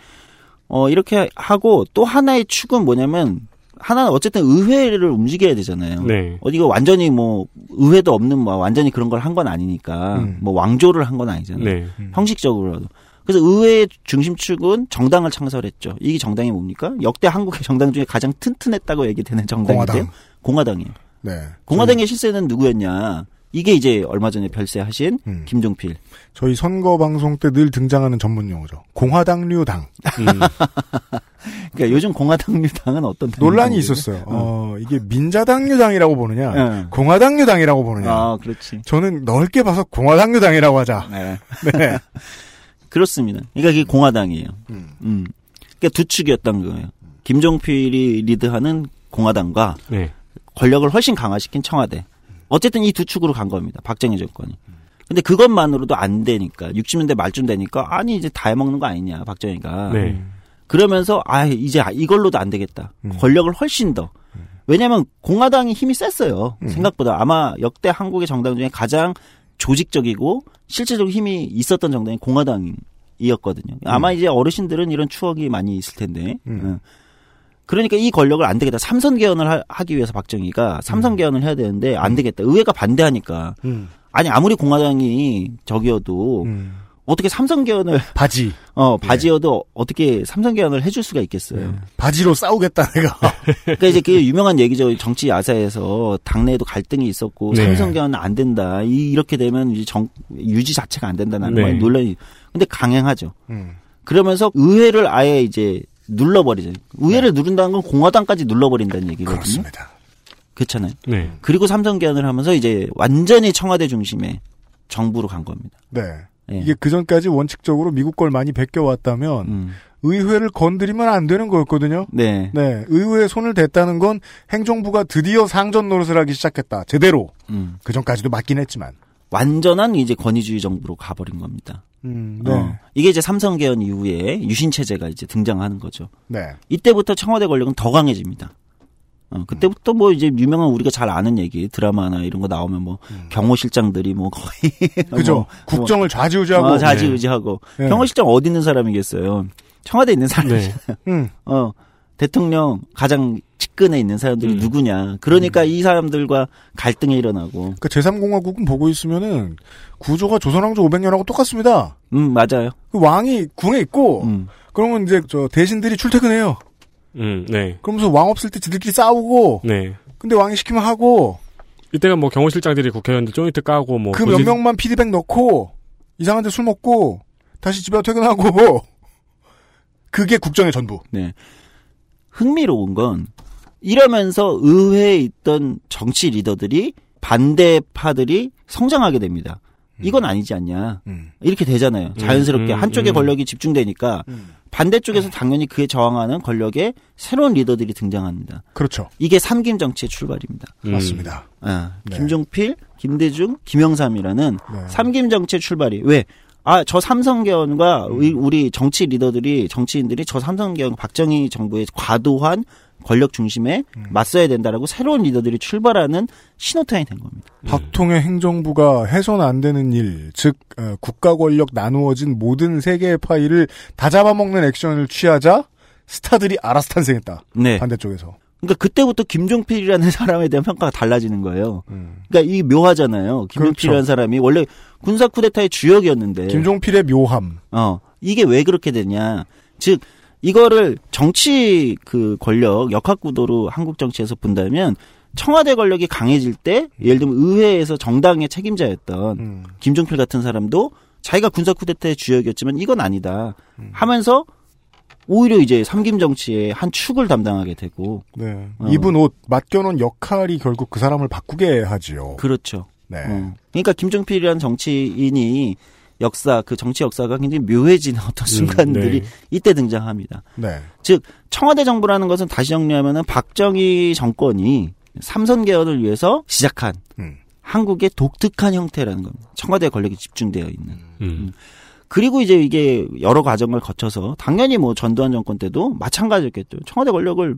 어, 이렇게 하고 또 하나의 축은 뭐냐면 하나는 어쨌든 의회를 움직여야 되잖아요. 네. 어디가 완전히 뭐 의회도 없는 뭐 완전히 그런 걸 한 건 아니니까 음. 뭐 왕조를 한 건 아니잖아요. 네. 형식적으로라도. 그래서 의회 중심축은 정당을 창설했죠. 이게 정당이 뭡니까? 역대 한국의 정당 중에 가장 튼튼했다고 얘기되는 정당인데요. 공화당. 공화당이에요. 네. 공화당의 실세는 누구였냐? 이게 이제 얼마 전에 별세하신 음. 김종필. 저희 선거 방송 때 늘 등장하는 전문 용어죠. 공화당류당. 음. 그러니까 요즘 공화당류당은 어떤 논란이 있었어요. 어, 이게 민자당류당이라고 보느냐, 예. 공화당류당이라고 보느냐. 아, 그렇지. 저는 넓게 봐서 공화당류당이라고 하자. 네. 네. 그렇습니다. 그러니까 그게 공화당이에요. 음. 음. 그러니까 두 축이었던 거예요. 김종필이 리드하는 공화당과 네. 권력을 훨씬 강화시킨 청와대. 어쨌든 이 두 축으로 간 겁니다. 박정희 정권이. 근데 그것만으로도 안 되니까 60년대 말쯤 되니까 아니 이제 다 해먹는 거 아니냐 박정희가. 네. 그러면서 아 이제 이걸로도 안 되겠다. 음. 권력을 훨씬 더. 왜냐하면 공화당이 힘이 셌어요. 음. 생각보다 아마 역대 한국의 정당 중에 가장 조직적이고 실질적으로 힘이 있었던 정당이 공화당이었거든요. 아마 이제 어르신들은 이런 추억이 많이 있을 텐데. 음. 응. 그러니까 이 권력을 안 되겠다. 삼선 개헌을 하- 하기 위해서 박정희가 삼선 개헌을 해야 되는데 안 되겠다. 의회가 반대하니까. 음. 아니 아무리 공화당이 적이어도 음. 어떻게 삼선 개헌을 바지. 어 바지여도 어떻게 삼선 개헌을 해줄 수가 있겠어요. 바지로 싸우겠다 내가. 그러니까 이제 그 유명한 얘기죠. 정치 야사에서 당내에도 갈등이 있었고 네. 삼선 개헌은 안 된다. 이 이렇게 되면 이제 정 유지 자체가 안 된다는 네. 말 논란이. 근데 강행하죠. 음. 그러면서 의회를 아예 이제 눌러버리죠. 의회를 누른다는 건 공화당까지 눌러버린다는 얘기거든요. 그렇습니다. 그렇잖아요. 네. 그리고 삼선 개헌을 하면서 이제 완전히 청와대 중심의 정부로 간 겁니다. 네. 예. 이게 그 전까지 원칙적으로 미국 걸 많이 베껴왔다면 음. 의회를 건드리면 안 되는 거였거든요. 네. 네, 의회에 손을 댔다는 건 행정부가 드디어 상전 노릇을 하기 시작했다. 제대로. 음. 그 전까지도 맞긴 했지만. 완전한 이제 권위주의 정부로 가버린 겁니다. 음, 네. 어. 이게 이제 삼선 개헌 이후에 유신 체제가 이제 등장하는 거죠. 네. 이때부터 청와대 권력은 더 강해집니다. 어, 그때부터 뭐 이제 유명한 우리가 잘 아는 얘기 드라마나 이런 거 나오면 뭐 경호실장들이 뭐 거의 음. 그죠. 뭐, 국정을 좌지우지하고. 어, 좌지우지하고 네. 경호실장 어디 있는 사람이겠어요? 청와대 에 있는 사람. 네. 음. 어 대통령 가장 측근에 있는 사람들이 음. 누구냐? 그러니까 이 사람들과 갈등이 일어나고. 그 제3공화국은 보고 있으면은 구조가 조선왕조 500년하고 똑같습니다. 음 맞아요. 그 왕이 궁에 있고 음. 그러면 이제 저 대신들이 출퇴근해요. 음, 네. 그러면서 왕 없을 때 지들끼리 싸우고 네. 근데 왕이 시키면 하고 이때가 뭐 경호실장들이 국회의원들 조인트 까고 뭐 그 몇 명만 피드백 넣고 이상한 데 술 먹고 다시 집에 퇴근하고 그게 국정의 전부. 네. 흥미로운 건 이러면서 의회에 있던 정치 리더들이 반대파들이 성장하게 됩니다. 이건 아니지 않냐. 음. 이렇게 되잖아요. 자연스럽게 음, 음, 한쪽의 음. 권력이 집중되니까 반대쪽에서 당연히 그에 저항하는 권력에 새로운 리더들이 등장합니다. 그렇죠. 이게 삼김 정치의 출발입니다. 음. 맞습니다. 아, 네. 김종필, 김대중, 김영삼이라는 네. 삼김 정치의 출발이 왜? 아, 저 삼성개헌과 음. 우리- 우리 정치 리더들이 정치인들이 저 삼성개헌 박정희 정부의 과도한 권력 중심에 음. 맞서야 된다라고 새로운 리더들이 출발하는 신호탄이 된 겁니다. 박통의 행정부가 해선 안 되는 일, 즉 어, 국가 권력 나누어진 모든 세계의 파일을 다 잡아먹는 액션을 취하자 스타들이 알아서 탄생했다. 네. 반대쪽에서. 그러니까 그때부터 김종필이라는 사람에 대한 평가가 달라지는 거예요. 음. 그러니까 이게 묘하잖아요. 김종필이라는 그렇죠. 사람이 원래 군사 쿠데타의 주역이었는데 김종필의 묘함. 어, 이게 왜 그렇게 되냐. 즉, 이거를 정치 그 권력, 역학 구도로 한국 정치에서 본다면 청와대 권력이 강해질 때, 예를 들면 의회에서 정당의 책임자였던 음. 김종필 같은 사람도 자기가 군사 쿠데타의 주역이었지만 이건 아니다. 음. 하면서 오히려 이제 삼김 정치의 한 축을 담당하게 되고, 네. 어. 입은 옷, 맡겨놓은 역할이 결국 그 사람을 바꾸게 하지요. 그렇죠. 네. 어. 그러니까 김종필이라는 정치인이 역사, 그 정치 역사가 굉장히 묘해지는 어떤 순간들이 네. 이때 등장합니다. 네. 즉 청와대 정부라는 것은 다시 정리하면은 박정희 정권이 삼선 개헌을 위해서 시작한 음. 한국의 독특한 형태라는 겁니다. 청와대 권력이 집중되어 있는. 음. 그리고 이제 이게 여러 과정을 거쳐서 당연히 뭐 전두환 정권 때도 마찬가지였겠죠. 청와대 권력을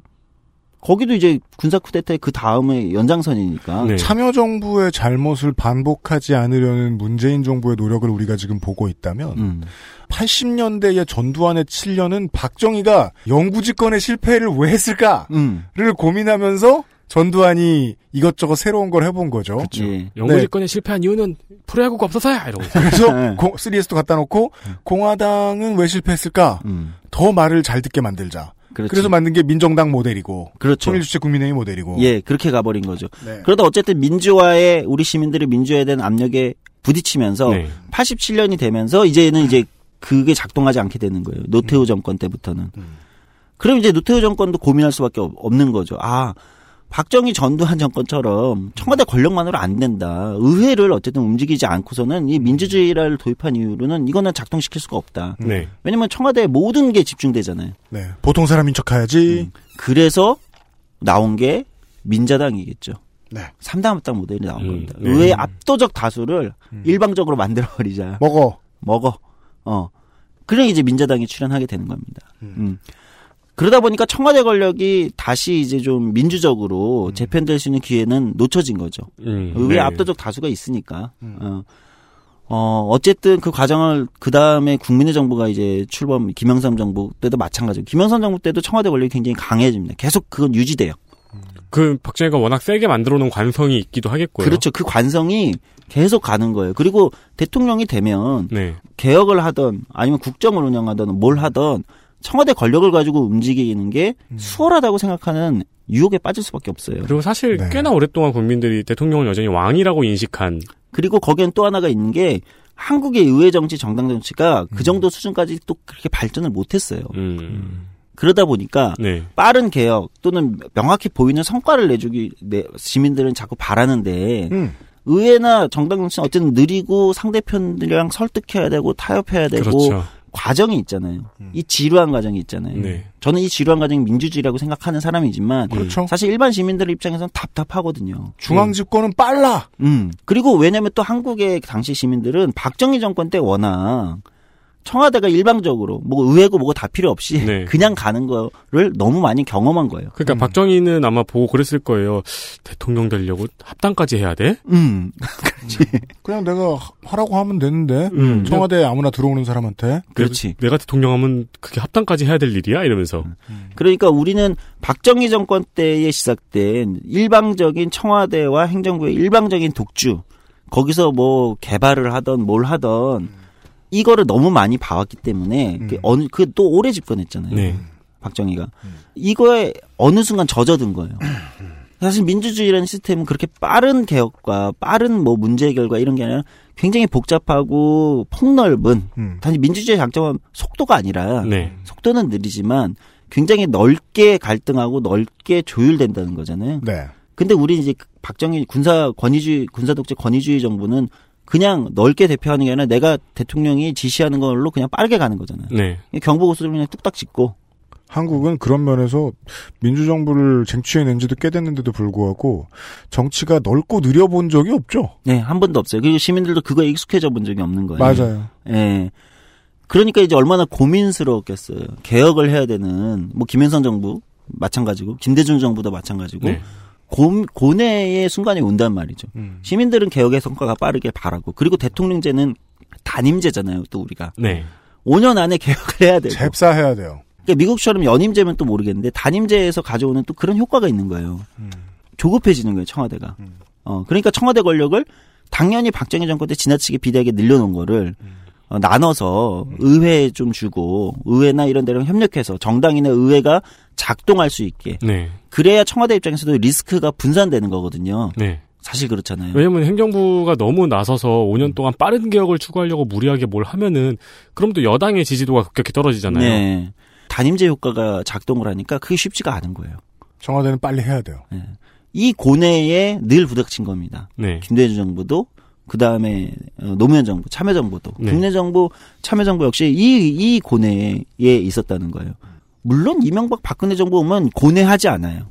거기도 이제 군사 쿠데타의 그 다음에 연장선이니까. 네. 참여 정부의 잘못을 반복하지 않으려는 문재인 정부의 노력을 우리가 지금 보고 있다면 음. 80년대의 전두환의 7년은 박정희가 영구집권의 실패를 왜 했을까를 음. 고민하면서 전두환이 이것저것 새로운 걸 해본 거죠. 예. 영구 네. 집권에 실패한 이유는 프로야구가 없어서야 이러고. 그래서 네. 공, 3S도 갖다 놓고 공화당은 왜 실패했을까? 음. 더 말을 잘 듣게 만들자. 그렇죠. 그래서 만든 게 민정당 모델이고 그렇죠. 통일주체 국민의힘 모델이고. 예, 그렇게 가버린 거죠. 네. 그러다 어쨌든 민주화에 우리 시민들이 민주화에 대한 압력에 부딪히면서 네. 87년이 되면서 이제는 이제 그게 작동하지 않게 되는 거예요. 노태우 정권 때부터는. 음. 그럼 이제 노태우 정권도 고민할 수밖에 없- 없는 거죠. 아, 박정희 전두환 정권처럼 청와대 권력만으로 안 된다. 의회를 어쨌든 움직이지 않고서는 이 민주주의를 도입한 이유로는 이거는 작동시킬 수가 없다. 네. 왜냐면 청와대에 모든 게 집중되잖아요. 네. 보통 사람인 척 해야지. 그래서 나온 게 민자당이겠죠. 네. 3당 모델이 나온 음, 겁니다. 네. 의회 압도적 다수를 일방적으로 만들어버리자. 먹어. 먹어. 어. 그래 이제 민자당이 출연하게 되는 겁니다. 음. 그러다 보니까 청와대 권력이 다시 이제 좀 민주적으로 재편될 수 있는 기회는 놓쳐진 거죠. 음, 의회 네. 압도적 다수가 있으니까. 어. 어, 어쨌든 그 과정을 그 다음에 국민의 정부가 이제 출범 김영삼 정부 때도 마찬가지고 김영삼 정부 때도 청와대 권력이 굉장히 강해집니다. 계속 그건 유지돼요. 그 박정희가 워낙 세게 만들어 놓은 관성이 있기도 하겠고요. 그렇죠. 그 관성이 계속 가는 거예요. 그리고 대통령이 되면 네. 개혁을 하던 아니면 국정을 운영하던 뭘 하던 청와대 권력을 가지고 움직이는 게 수월하다고 생각하는 유혹에 빠질 수밖에 없어요. 그리고 사실 네. 꽤나 오랫동안 국민들이 대통령을 여전히 왕이라고 인식한 그리고 거기엔 또 하나가 있는 게 한국의 의회 정치, 정당 정치가 그 정도 수준까지 또 그렇게 발전을 못했어요. 음. 그러다 보니까 네. 빠른 개혁 또는 명확히 보이는 성과를 내주기 내, 시민들은 자꾸 바라는데 음. 의회나 정당 정치는 어쨌든 느리고 상대편들이랑 설득해야 되고 타협해야 되고 그렇죠. 과정이 있잖아요. 이 지루한 과정이 있잖아요. 네. 저는 이 지루한 과정이 민주주의라고 생각하는 사람이지만 그렇죠. 사실 일반 시민들 입장에서는 답답하거든요. 중앙 집권은 빨라. 음. 그리고 왜냐면 또 한국의 당시 시민들은 박정희 정권 때 워낙 청와대가 일방적으로 뭐 의회고 뭐고 다 필요 없이 네. 그냥 가는 거를 너무 많이 경험한 거예요. 그러니까 박정희는 아마 보고 그랬을 거예요. 대통령 되려고 합당까지 해야 돼? 음. 그냥 내가 하- 하라고 하면 되는데 음. 청와대에 아무나 들어오는 사람한테 그렇지. 내가 대통령 하면 그게 합당까지 해야 될 일이야? 이러면서. 그러니까 우리는 박정희 정권 때에 시작된 일방적인 청와대와 행정부의 일방적인 독주 거기서 뭐 개발을 하던 뭘 하던 이거를 너무 많이 봐왔기 때문에 그 어느 그 또 오래 집권했잖아요. 네. 박정희가 이거에 어느 순간 젖어든 거예요. 사실 민주주의라는 시스템은 그렇게 빠른 개혁과 빠른 뭐 문제 해결과 이런 게 아니라 굉장히 복잡하고 폭넓은 음. 단지 민주주의 장점은 속도가 아니라 네. 속도는 느리지만 굉장히 넓게 갈등하고 넓게 조율된다는 거잖아요. 네. 근데 우리 이제 박정희 군사 권위주의 군사 독재 권위주의 정부는 그냥 넓게 대표하는 게 아니라 내가 대통령이 지시하는 걸로 그냥 빠르게 가는 거잖아요. 네. 경보 고수를 그냥 뚝딱 짓고 한국은 그런 면에서 민주정부를 쟁취해낸 지도 꽤 됐는데도 불구하고 정치가 넓고 느려본 적이 없죠. 네, 한 번도 없어요. 그리고 시민들도 그거에 익숙해져 본 적이 없는 거예요. 맞아요. 예. 그러니까 이제 얼마나 고민스러웠겠어요. 개혁을 해야 되는 뭐 김현성 정부 마찬가지고 김대중 정부도 마찬가지고 네. 고, 고뇌의 순간이 온단 말이죠. 음. 시민들은 개혁의 성과가 빠르게 바라고 그리고 대통령제는 단임제잖아요. 또 우리가 네. 5년 안에 개혁을 해야 되고 잽싸해야 돼요. 그러니까 미국처럼 연임제면 또 모르겠는데 단임제에서 가져오는 또 그런 효과가 있는 거예요. 조급해지는 거예요, 청와대가. 어, 그러니까 청와대 권력을 당연히 박정희 정권 때 지나치게 비대하게 늘려놓은 거를 어, 나눠서 의회에 좀 주고 의회나 이런 데랑 협력해서 정당이나 의회가 작동할 수 있게 네. 그래야 청와대 입장에서도 리스크가 분산되는 거거든요. 네. 사실 그렇잖아요. 왜냐면 행정부가 너무 나서서 5년 동안 빠른 개혁을 추구하려고 무리하게 뭘 하면은 그럼 또 여당의 지지도가 급격히 떨어지잖아요. 네. 단임제 효과가 작동을 하니까 그게 쉽지가 않은 거예요. 청와대는 빨리 해야 돼요. 이 고뇌에 늘 부닥친 겁니다. 네. 김대중 정부도 그 다음에 노무현 정부, 참여정부도 네. 국내 정부, 참여정부 역시 이 이 고뇌에 있었다는 거예요. 물론 이명박 박근혜 정부 오면 고뇌하지 않아요.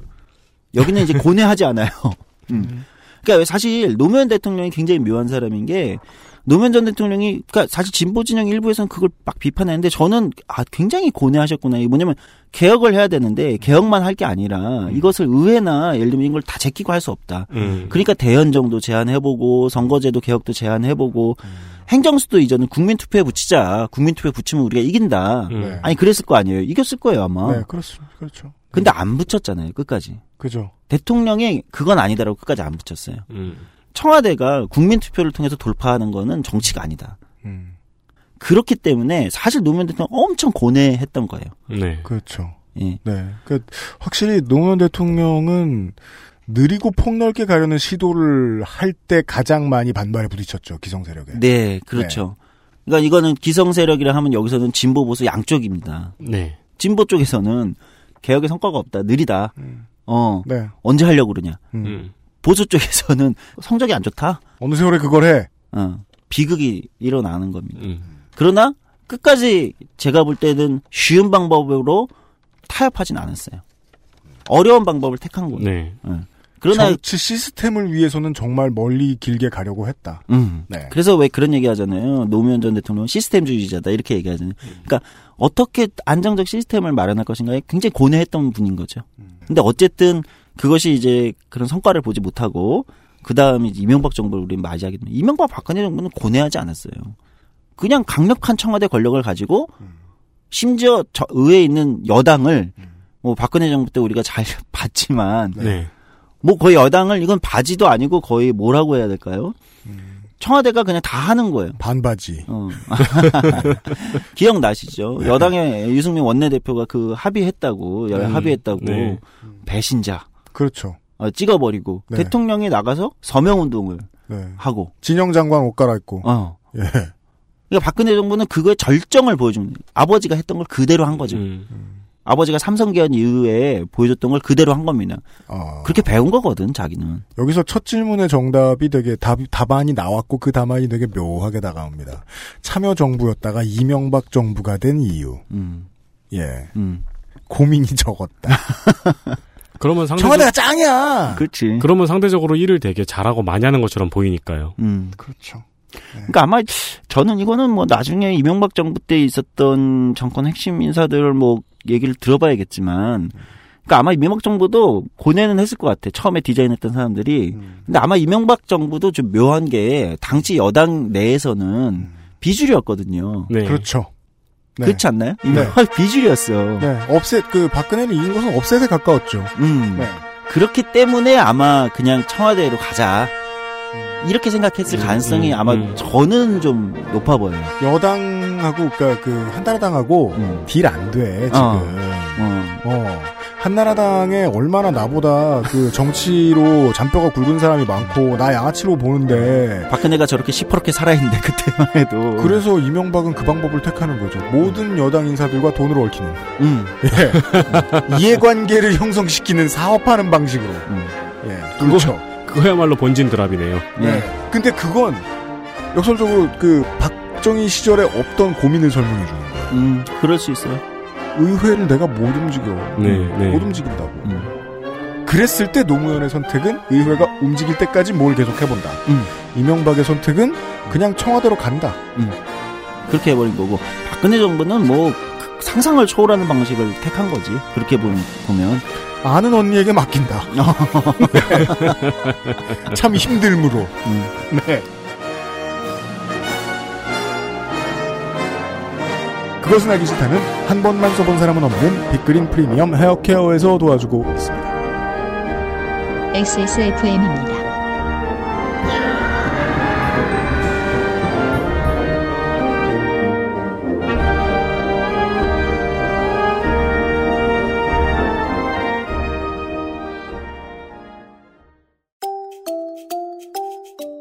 여기는 이제 고뇌하지 않아요. 음. 그러니까 사실 노무현 대통령이 굉장히 묘한 사람인 게 노무현 전 대통령이 그러니까 사실 진보 진영 일부에서는 그걸 막 비판했는데 저는 아 굉장히 고뇌하셨구나. 이게 뭐냐면 개혁을 해야 되는데 개혁만 할 게 아니라 이것을 의회나 예를 들면 이걸 다 제끼고 할 수 없다. 음. 그러니까 대연 정도 제안해보고 선거제도 개혁도 제안해보고 행정수도 이전은 국민투표에 붙이자. 국민투표에 붙이면 우리가 이긴다. 음. 네. 아니 그랬을 거 아니에요. 이겼을 거예요 아마. 네, 그렇습니다. 그렇죠. 근데 안 붙였잖아요 끝까지. 그죠. 대통령이 그건 아니다라고 끝까지 안 붙였어요. 음. 청와대가 국민투표를 통해서 돌파하는 거는 정치가 아니다. 음, 그렇기 때문에 사실 노무현 대통령 엄청 고뇌했던 거예요. 네. 그렇죠. 예. 네. 그 확실히 노무현 대통령은 느리고 폭넓게 가려는 시도를 할 때 가장 많이 반발에 부딪혔죠. 기성 세력에. 네, 그렇죠. 그러니까 이거는 기성 세력이라 하면 여기서는 진보 보수 양쪽입니다. 네. 진보 쪽에서는 개혁의 성과가 없다, 느리다. 어 네. 언제 하려고 그러냐. 음. 음. 보수 쪽에서는 성적이 안 좋다. 어느 세월에 그걸 해. 어, 비극이 일어나는 겁니다. 음. 그러나 끝까지 제가 볼 때는 쉬운 방법으로 타협하진 않았어요. 어려운 방법을 택한 거예요. 네. 그러나 정치 시스템을 위해서는 정말 멀리 길게 가려고 했다. 음. 네. 그래서 왜 그런 얘기 하잖아요. 노무현 전 대통령 은 시스템주의자다 이렇게 얘기하잖아요. 그러니까 어떻게 안정적 시스템을 마련할 것인가에 굉장히 고뇌했던 분인 거죠. 근데 어쨌든 그것이 이제 그런 성과를 보지 못하고 그 다음에 이명박 정부를 우리는 맞이하게 됩니다. 이명박 박근혜 정부는 고뇌하지 않았어요. 그냥 강력한 청와대 권력을 가지고 심지어 저 의회에 있는 여당을 뭐 박근혜 정부 때 우리가 잘 봤지만 네. 뭐 거의 여당을 이건 바지도 아니고 거의 뭐라고 해야 될까요? 청와대가 그냥 다 하는 거예요. 반바지. 어. 기억나시죠? 여당의 유승민 원내대표가 그 합의했다고, 열 음, 합의했다고, 네. 배신자, 그렇죠. 어, 찍어버리고, 네. 대통령이 나가서 서명운동을 네. 하고, 진영 장관 옷 갈아입고. 어. 예. 그러니까 박근혜 정부는 그거의 절정을 보여줍니다. 아버지가 했던 걸 그대로 한 거죠. 음. 아버지가 삼성계한 이후에 보여줬던 걸 그대로 한 겁니다. 어. 그렇게 배운 거거든, 자기는. 여기서 첫 질문의 정답이 되게 답, 답안이 나왔고 그 답안이 되게 묘하게 다가옵니다. 참여정부였다가 이명박 정부가 된 이유. 음, 예. 음. 고민이 적었다. 그러면 상대적 청와대가 짱이야! 그렇지. 그러면 상대적으로 일을 되게 잘하고 많이 하는 것처럼 보이니까요. 음. 그렇죠. 그러니까 아마 저는 이거는 뭐 나중에 이명박 정부 때 있었던 정권 핵심 인사들 뭐 얘기를 들어봐야겠지만 그러니까 아마 이명박 정부도 고뇌는 했을 것 같아. 처음에 디자인했던 사람들이. 근데 아마 이명박 정부도 좀 묘한 게 당시 여당 내에서는 비주류였거든요. 네. 그렇죠. 네. 그렇지 않나요? 이명박 비주류였어. 네. 업셋, 그, 박근혜를 이긴 것은 업셋에 가까웠죠. 음. 네. 그렇기 때문에 아마 그냥 청와대로 가자. 이렇게 생각했을 음, 가능성이 음, 아마 음. 저는 좀 높아 보여요. 여당하고, 그니까 그, 한나라당하고 음. 딜안 돼, 지금. 어. 어. 어. 한나라당에 얼마나 나보다 그 정치로 잔뼈가 굵은 사람이 많고, 나 양아치로 보는데, 박근혜가 저렇게 시퍼렇게 살아있는데 그때만 해도. 그래서 이명박은 그 방법을 택하는 거죠. 모든 여당 인사들과 돈을 얽히는. 음. 예. 이해관계를 형성시키는 사업하는 방식으로. 음. 예. 그렇죠. 그거야말로 본진 드랍이네요. 네. 근데 그건 역설적으로 그 박정희 시절에 없던 고민을 설명해 주는 거예요. 음, 그럴 수 있어요. 의회를 내가 못 움직여. 네, 네. 못 움직인다고. 음. 그랬을 때 노무현의 선택은 의회가 움직일 때까지 뭘 계속 해본다. 음. 이명박의 선택은 그냥 청와대로 간다. 그렇게 해버린 거고. 박근혜 정부는 뭐, 그 상상을 초월하는 방식을 택한 거지. 그렇게 보면. 아는 언니에게 맡긴다. 참 힘들므로. 음. 네. 그것은 알기 싫다는 한 번만 써본 사람은 없는 빅그린 프리미엄 헤어케어에서 도와주고 있습니다. XSFM입니다.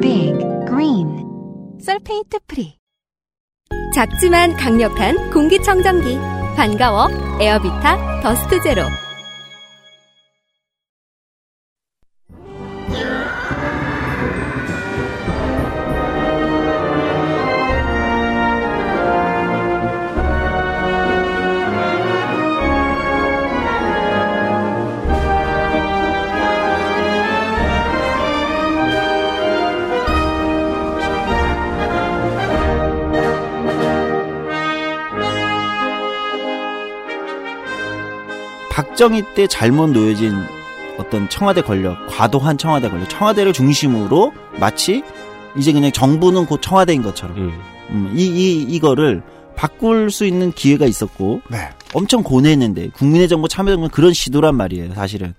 빅 그린 설페이트 프리. 작지만 강력한 공기청정기. 반가워. 에어비타 더스트 제로. 박정희 때 잘못 놓여진 어떤 청와대 권력, 과도한 청와대 권력, 청와대를 중심으로 마치 이제 그냥 정부는 곧 청와대인 것처럼 음. 음, 이, 이, 이거를 바꿀 수 있는 기회가 있었고 네. 엄청 고뇌했는데 국민의 정부 참여정부 그런 시도란 말이에요 사실은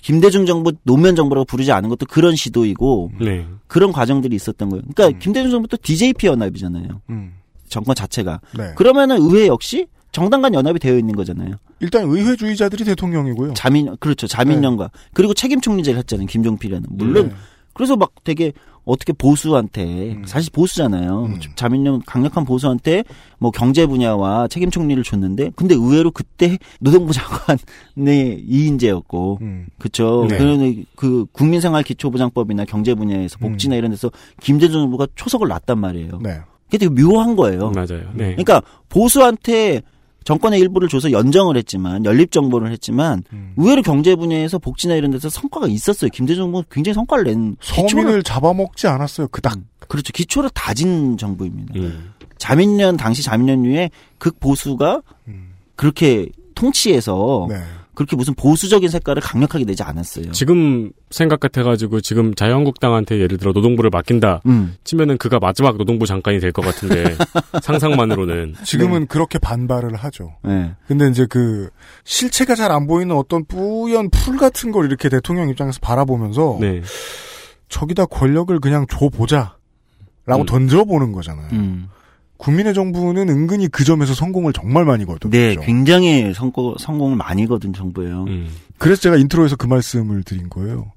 김대중 정부 노무현 정부라고 부르지 않은 것도 그런 시도이고 네. 그런 과정들이 있었던 거예요. 그러니까 음. 김대중 정부도 DJP 연합이잖아요. 음. 정권 자체가. 네. 그러면은 의회 역시 정당 간 연합이 되어 있는 거잖아요. 일단 의회주의자들이 대통령이고요. 자민 그렇죠. 자민련과 그리고 책임 총리제를 했잖아요. 김종필이라는. 물론 네. 그래서 막 되게 어떻게 보수한테 음. 사실 보수잖아요. 음. 자민련 강력한 보수한테 뭐 경제 분야와 책임 총리를 줬는데 근데 의외로 그때 노동부 장관의 이인재였고 음. 그쵸. 네. 그 국민생활 기초보장법이나 경제 분야에서 복지나 이런 데서 김대중 정부가 초석을 놨단 말이에요. 네. 그게 되게 묘한 거예요. 맞아요. 네. 그러니까 보수한테 정권의 일부를 줘서 연정을 했지만 연립 정보를 했지만 음. 의외로 경제 분야에서 복지나 이런 데서 성과가 있었어요. 김대중 정부가 굉장히 성과를 낸 기초를 서민을 잡아먹지 않았어요. 그닥. 그렇죠. 기초를 다진 정부입니다. 음. 자민련 당시 자민련류에 극 보수가 음. 그렇게 통치해서 네. 그렇게 무슨 보수적인 색깔을 강력하게 내지 않았어요. 지금 생각 같아가지고 지금 자유한국당한테 예를 들어 노동부를 맡긴다 음. 치면은 그가 마지막 노동부 장관이 될 것 같은데 상상만으로는 지금은 그렇게 반발을 하죠. 네. 근데 이제 그 실체가 잘 안 보이는 어떤 뿌연 풀 같은 걸 이렇게 대통령 입장에서 바라보면서 네. 저기다 권력을 그냥 줘 보자. 라고 음. 던져보는 거잖아요. 음. 국민의 정부는 은근히 그 점에서 성공을 정말 많이 거뒀죠. 네, 굉장히 성공, 성공을 많이 거둔 정부예요. 음. 그래서 제가 intro에서 그 말씀을 드린 거예요.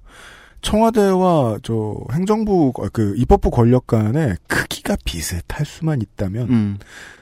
청와대와 저 행정부 그 입법부 권력 간의 크기가 비슷할 수만 있다면 음,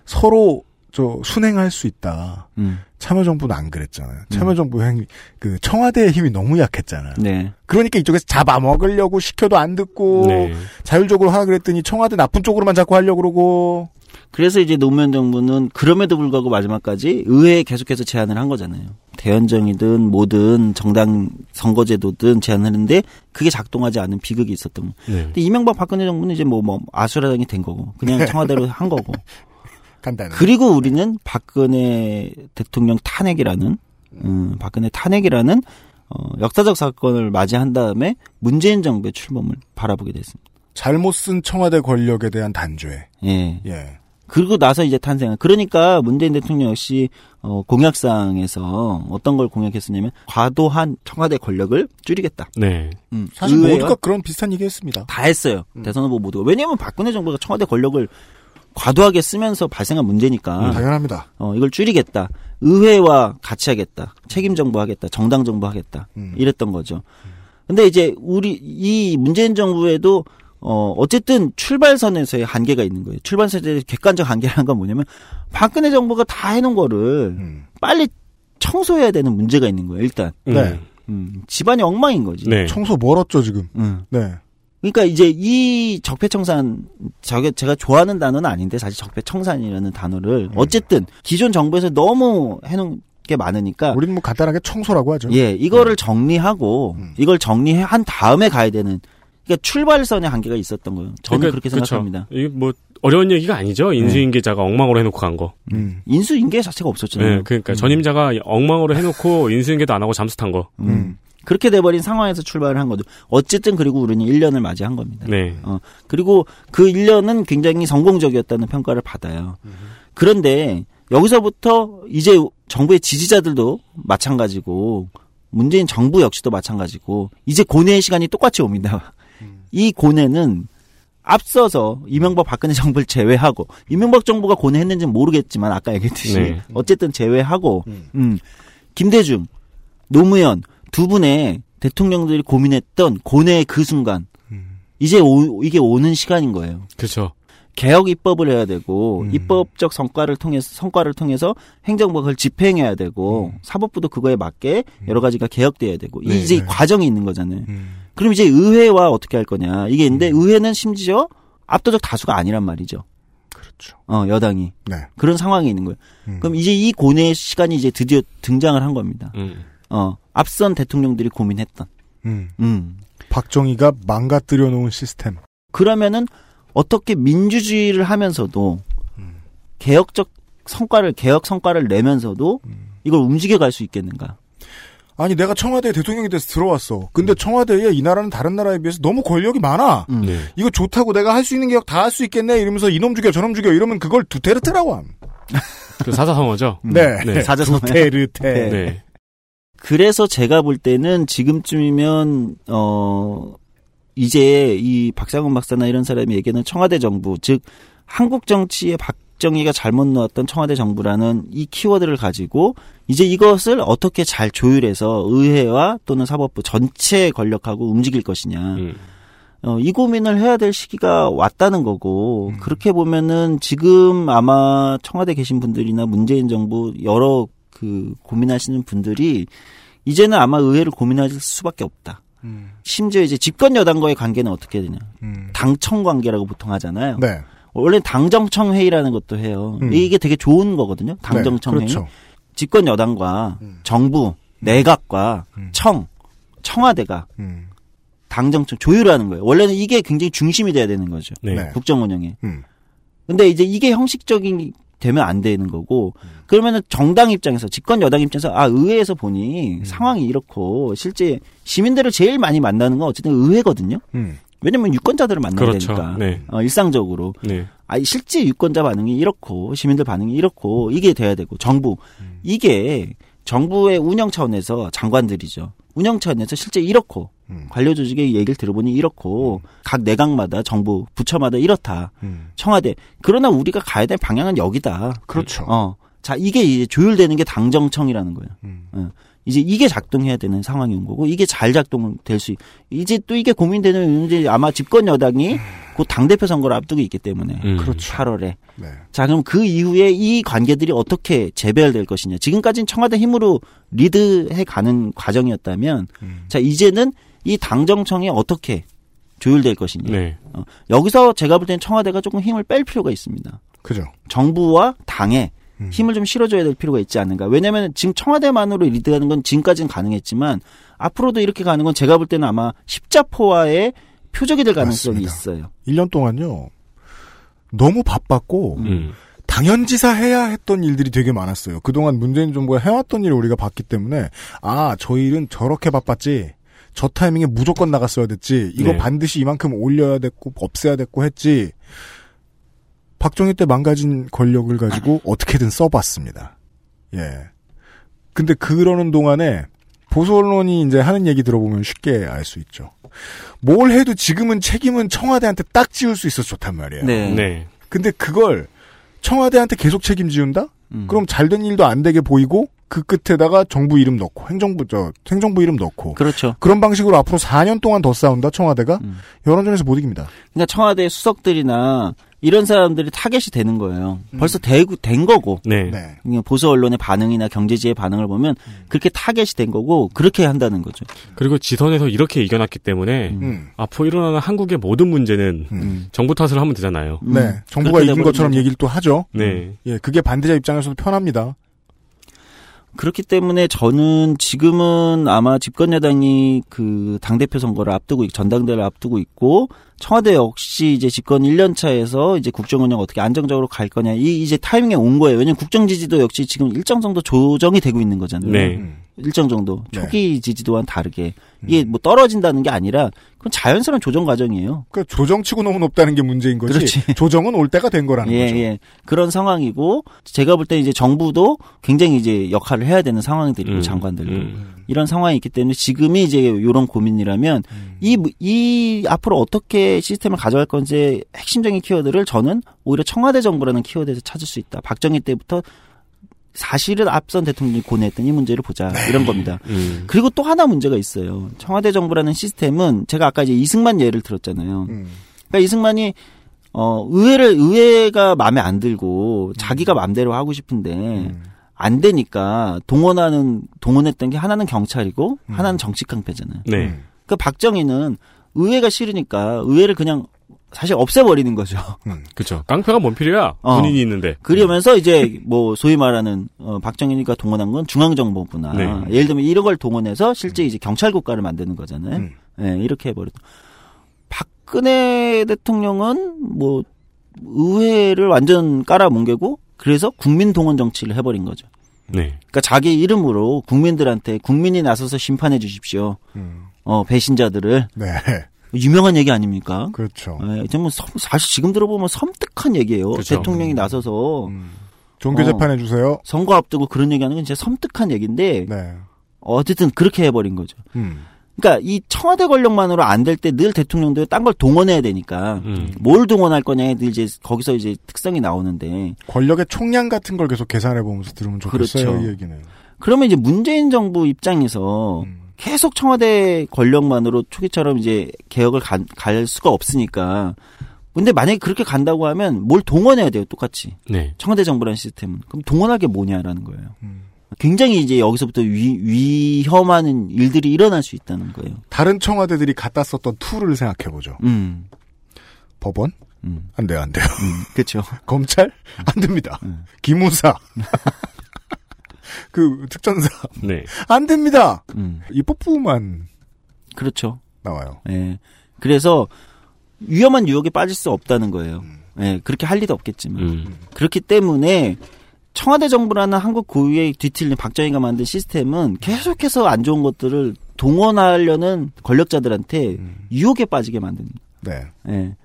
서로 저 순행할 수 있다. 음, 참여정부는 안 그랬잖아요. 참여정부 행, 그 청와대의 힘이 너무 약했잖아요. 네. 그러니까 이쪽에서 잡아먹으려고 시켜도 안 듣고 네. 자율적으로 하라 그랬더니 청와대 나쁜 쪽으로만 자꾸 하려고 그러고 그래서 이제 노무현 정부는 그럼에도 불구하고 마지막까지 의회에 계속해서 제안을 한 거잖아요. 대연정이든 뭐든 정당 선거제도든 제안하는데 그게 작동하지 않은 비극이 있었던 거. 네. 근데 이명박 박근혜 정부는 이제 뭐, 뭐 아수라장이 된 거고 그냥 청와대로 한 거고. 간단해. 그리고 우리는 박근혜 대통령 탄핵이라는 음, 박근혜 탄핵이라는 어, 역사적 사건을 맞이한 다음에 문재인 정부의 출범을 바라보게 됐습니다. 잘못 쓴 청와대 권력에 대한 단죄. 예. 예. 그리고 나서 이제 탄생. 그러니까 문재인 대통령 역시 어, 공약상에서 어떤 걸 공약했었냐면 과도한 청와대 권력을 줄이겠다. 네. 음, 사실 모두가 그런 비슷한 얘기했습니다. 다 했어요. 음. 대선 후보 모두가. 왜냐하면 박근혜 정부가 청와대 권력을 과도하게 쓰면서 발생한 문제니까 당연합니다. 어, 이걸 줄이겠다. 의회와 같이 하겠다. 책임 정부 하겠다. 정당 정부 하겠다. 음. 이랬던 거죠. 근데 이제 우리 이 문재인 정부에도 어 어쨌든 출발선에서의 한계가 있는 거예요. 출발선에서의 객관적 한계라는 건 뭐냐면 박근혜 정부가 다 해놓은 거를 음. 빨리 청소해야 되는 문제가 있는 거예요. 일단 네. 음, 집안이 엉망인 거지. 네. 청소 멀었죠 지금. 음. 네. 그러니까 이제 이 적폐청산 저게 제가 좋아하는 단어는 아닌데 사실 적폐청산이라는 단어를 음. 어쨌든 기존 정부에서 너무 해놓은 게 많으니까 우리는 뭐 간단하게 청소라고 하죠. 예 이거를 정리하고 음. 이걸 정리한 다음에 가야 되는 그러니까 출발선에 한계가 있었던 거예요. 저는 그러니까, 그렇게 그쵸. 생각합니다. 이게 뭐 어려운 얘기가 아니죠. 인수인계자가 엉망으로 해놓고 간 거. 음. 인수인계 자체가 없었잖아요. 네. 그러니까 전임자가 엉망으로 해놓고 인수인계도 안 하고 잠수 탄 거. 음. 음. 그렇게 돼버린 상황에서 출발을 한 거죠. 어쨌든 그리고 우리는 1년을 맞이한 겁니다. 네. 어, 그리고 그 1년은 굉장히 성공적이었다는 평가를 받아요. 그런데 여기서부터 이제 정부의 지지자들도 마찬가지고 문재인 정부 역시도 마찬가지고 이제 고뇌의 시간이 똑같이 옵니다. 이 고뇌는 앞서서 이명박 박근혜 정부를 제외하고 이명박 정부가 고뇌했는지는 모르겠지만 아까 얘기했듯이 네. 어쨌든 제외하고 음. 음, 김대중, 노무현 두 분의 대통령들이 고민했던 고뇌의 그 순간 음. 이제 오, 이게 오는 시간인 거예요. 그렇죠. 개혁 입법을 해야 되고 음. 입법적 성과를 통해서 성과를 통해서 행정부가 그걸 집행해야 되고 사법부도 그거에 맞게 여러 가지가 개혁돼야 되고 이 네, 이제 네. 과정이 있는 거잖아요. 음. 그럼 이제 의회와 어떻게 할 거냐 이게 있는데 의회는 심지어 압도적 다수가 아니란 말이죠. 그렇죠. 어 여당이 네. 그런 상황이 있는 거예요. 음. 그럼 이제 이 고뇌의 시간이 이제 드디어 등장을 한 겁니다. 음. 어 앞선 대통령들이 고민했던. 음. 음. 박정희가 망가뜨려 놓은 시스템. 그러면은 어떻게 민주주의를 하면서도 음. 개혁적 성과를 개혁 성과를 내면서도 음. 이걸 움직여 갈 수 있겠는가? 아니 내가 청와대 대통령이 돼서 들어왔어. 근데 청와대에 이 나라는 다른 나라에 비해서 너무 권력이 많아. 음. 네. 이거 좋다고 내가 할 수 있는 게다할 수 있겠네 이러면서 이놈 죽여 저놈 죽여 이러면 그걸 두테르테라고 함. 그 사자성어죠. 네. 네. 사자성어요. 두테르테. 네. 네. 그래서 제가 볼 때는 지금쯤이면 어 이제 이 박상훈 박사나 이런 사람이 얘기하는 청와대 정부 즉 한국 정치에 박 정희가 잘못 놓았던 청와대 정부라는 이 키워드를 가지고 이제 이것을 어떻게 잘 조율해서 의회와 또는 사법부 전체 권력하고 움직일 것이냐 음. 어, 이 고민을 해야 될 시기가 왔다는 거고 음. 그렇게 보면은 지금 아마 청와대 계신 분들이나 문재인 정부 여러 그 고민하시는 분들이 이제는 아마 의회를 고민할 수밖에 없다. 음, 심지어 이제 집권 여당과의 관계는 어떻게 되냐? 음. 당청 관계라고 보통 하잖아요. 네. 원래 당정청 회의라는 것도 해요. 음. 이게 되게 좋은 거거든요. 당정청 네, 회의. 그렇죠. 집권 여당과 음. 정부, 내각과 음. 청, 청와대가 음. 당정청 조율하는 거예요. 원래는 이게 굉장히 중심이 돼야 되는 거죠. 네. 네. 국정 운영에. 음. 근데 이제 이게 형식적인 되면 안 되는 거고 음. 그러면은 정당 입장에서 집권 여당 입장에서 아 의회에서 보니 음. 상황이 이렇고 실제 시민들을 제일 많이 만나는 건 어쨌든 의회거든요. 음. 왜냐면 유권자들을 만나야 그렇죠. 되니까 네. 어, 일상적으로 네. 아 실제 유권자 반응이 이렇고 시민들 반응이 이렇고 이게 돼야 되고 정부 음. 이게 정부의 운영 차원에서 장관들이죠. 운영 차원에서 실제 이렇고 음. 관료 조직의 얘기를 들어보니 이렇고 각 내각마다 정부 부처마다 이렇다. 음. 청와대. 그러나 우리가 가야 될 방향은 여기다. 그렇죠. 어. 자, 이게 이제 조율되는 게 당정청이라는 거예요. 음. 어. 이제 이게 작동해야 되는 상황이 온 거고, 이게 잘 작동될 수, 있, 이제 또 이게 고민되는, 이제 아마 집권 여당이 곧 당 대표 선거를 앞두고 있기 때문에. 음. 그렇죠. 8월에. 네. 자, 그럼 그 이후에 이 관계들이 어떻게 재배열될 것이냐. 지금까지는 청와대 힘으로 리드해 가는 과정이었다면, 음. 자, 이제는 이 당정청이 어떻게 조율될 것이냐. 네. 어, 여기서 제가 볼 때는 청와대가 조금 힘을 뺄 필요가 있습니다. 그죠. 정부와 당에 음. 힘을 좀 실어줘야 될 필요가 있지 않는가. 왜냐하면 지금 청와대만으로 리드하는 건 지금까지는 가능했지만 앞으로도 이렇게 가는 건 제가 볼 때는 아마 십자포화의 표적이 될 가능성이 맞습니다. 있어요. 1년 동안요. 너무 바빴고 음. 당연지사 해야 했던 일들이 되게 많았어요. 그동안 문재인 정부가 해왔던 일을 우리가 봤기 때문에 아, 저 일은 저렇게 바빴지. 저 타이밍에 무조건 나갔어야 됐지. 이거 네. 반드시 이만큼 올려야 됐고 없애야 됐고 했지. 박정희 때 망가진 권력을 가지고 어떻게든 써봤습니다. 예. 근데 그러는 동안에 보수 언론이 이제 하는 얘기 들어보면 쉽게 알 수 있죠. 뭘 해도 지금은 책임은 청와대한테 딱 지울 수 있어서 좋단 말이에요. 네. 네. 근데 그걸 청와대한테 계속 책임지운다? 음. 그럼 잘된 일도 안 되게 보이고 그 끝에다가 정부 이름 넣고 행정부 저 행정부 이름 넣고 그렇죠. 그런 방식으로 앞으로 4년 동안 더 싸운다 청와대가 음. 여론전에서 못 이깁니다. 그러니까 청와대 수석들이나 이런 사람들이 타겟이 되는 거예요. 음. 벌써 되고 된 거고. 네. 네. 보수 언론의 반응이나 경제지의 반응을 보면 음. 그렇게 타겟이 된 거고 그렇게 한다는 거죠. 그리고 지선에서 이렇게 이겨놨기 때문에 음. 음. 앞으로 일어나는 한국의 모든 문제는 음. 정부 탓을 하면 되잖아요. 음. 네. 정부가 이긴 것처럼. 얘기를 또 하죠. 네. 예, 그게 반대자 입장에서도 편합니다. 그렇기 때문에 저는 지금은 아마 집권 여당이 그 당대표 선거를 앞두고 있- 전당대회를 앞두고 있고 청와대 역시 이제 집권 1년 차에서 이제 국정 운영 어떻게 안정적으로 갈 거냐 이 이제 타이밍에 온 거예요. 왜냐면 국정 지지도 역시 지금 일정 정도 조정이 되고 있는 거잖아요. 네. 음. 일정 정도 네. 초기 지지도와는 다르게 이게 뭐 떨어진다는 게 아니라 그건 자연스러운 조정 과정이에요. 그 조정치고 너무 높다는 게 문제인 거지. 그렇지. 조정은 올 때가 된 거라는 예, 거죠. 예. 그런 상황이고 제가 볼 때 이제 정부도 굉장히 이제 역할을 해야 되는 상황들이고 음, 장관들도 음. 이런 상황이 있기 때문에 지금이 이제 이런 고민이라면 음. 이, 이 앞으로 어떻게 시스템을 가져갈 건지 핵심적인 키워드를 저는 오히려 청와대 정부라는 키워드에서 찾을 수 있다. 박정희 때부터 사실은 앞선 대통령이 고뇌했던 이 문제를 보자 이런 겁니다. 음. 그리고 또 하나 문제가 있어요. 청와대 정부라는 시스템은 제가 아까 이제 이승만 예를 들었잖아요. 음. 그러니까 이승만이 어 의회를 의회가 마음에 안 들고 자기가 마음대로 하고 싶은데 음. 안 되니까 동원하는 동원했던 게 하나는 경찰이고 음. 하나는 정치 깡패잖아요. 네. 음. 그 박정희는 의회가 싫으니까 의회를 그냥 사실 없애버리는 거죠. 음. 그쵸. 깡패가 뭔 필요야? 어. 군인이 있는데. 그러면서 이제 뭐 소위 말하는 어 박정희가 동원한 건 중앙정보부나 네. 예를 들면 이런 걸 동원해서 실제 이제 경찰 국가를 만드는 거잖아요. 음. 예, 이렇게 해버렸. 박근혜 대통령은 뭐 의회를 완전 깔아뭉개고 그래서 국민 동원 정치를 해버린 거죠. 네. 그러니까 자기 이름으로 국민들한테 국민이 나서서 심판해 주십시오. 음. 어, 배신자들을 네. 유명한 얘기 아닙니까? 그렇죠. 예, 정말 섬- 사실 지금 들어보면 섬뜩한 얘기예요. 그렇죠. 대통령이 나서서 음. 종교 어. 재판해 주세요. 선거 앞두고 그런 얘기하는 건 진짜 섬뜩한 얘기인데 네. 어쨌든 그렇게 해버린 거죠. 음. 그러니까 이 청와대 권력만으로 안 될 때 늘 대통령도 딴 걸 동원해야 되니까 음. 뭘 동원할 거냐에 늘 이제 거기서 이제 특성이 나오는데 권력의 총량 같은 걸 계속 계산해 보면서 들으면 좋겠어요. 그렇죠. 이 얘기는. 그러면 이제 문재인 정부 입장에서 음. 계속 청와대 권력만으로 초기처럼 이제 개혁을 가- 갈 수가 없으니까 근데 만약에 그렇게 간다고 하면 뭘 동원해야 돼요 똑같이 네. 청와대 정부라는 시스템은 그럼 동원할 게 뭐냐라는 거예요. 음. 굉장히 이제 여기서부터 위, 위험한 일들이 일어날 수 있다는 거예요. 다른 청와대들이 갖다 썼던 tool을 생각해 보죠. 음, 법원? 음, 안 돼요, 안 돼요. 음, 그렇죠. 검찰? 안 됩니다. 음. 기무사. 그 특전사. 네. 안 됩니다. 음, 입법부만 그렇죠. 나와요. 예. 그래서 위험한 유혹에 빠질 수 없다는 거예요. 음. 예, 그렇게 할 리도 없겠지만. 음. 그렇기 때문에 청와대 정부라는 한국 고유의 뒤틀린 박정희가 만든 시스템은 계속해서 안 좋은 것들을 동원하려는 권력자들한테 음. 유혹에 빠지게 만듭니다. 네. 예.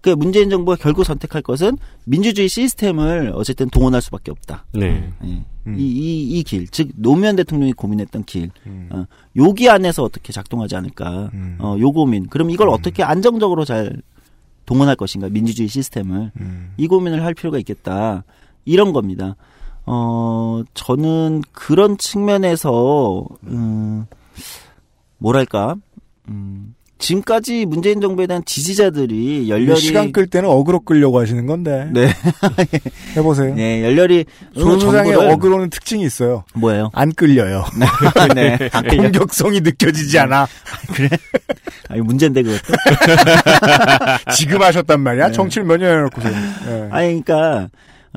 그 문재인 정부가 결국 선택할 것은 민주주의 시스템을 어쨌든 동원할 수밖에 없다. 네. 예. 음. 이, 이, 이 길, 즉, 노무현 대통령이 고민했던 길, 음. 어, 여기 안에서 어떻게 작동하지 않을까, 음. 어, 요 고민. 그럼 이걸 어떻게 안정적으로 잘 동원할 것인가, 민주주의 시스템을. 음. 이 고민을 할 필요가 있겠다. 이런 겁니다. 어, 저는 그런 측면에서, 음, 뭐랄까, 음, 지금까지 문재인 정부에 대한 지지자들이 열렬히. 시간 끌 때는 어그로 끌려고 하시는 건데. 네. 해보세요. 네, 열렬히. 조수장의 정부를- 어그로는 특징이 있어요. 뭐예요? 안 끌려요. 네. 안 끌려. 공격성이 느껴지지 않아. 아니, 문제인데, 그것도. 지금 하셨단 말이야. 네. 정치를 몇 년 해놓고서. 네. 아니, 그러니까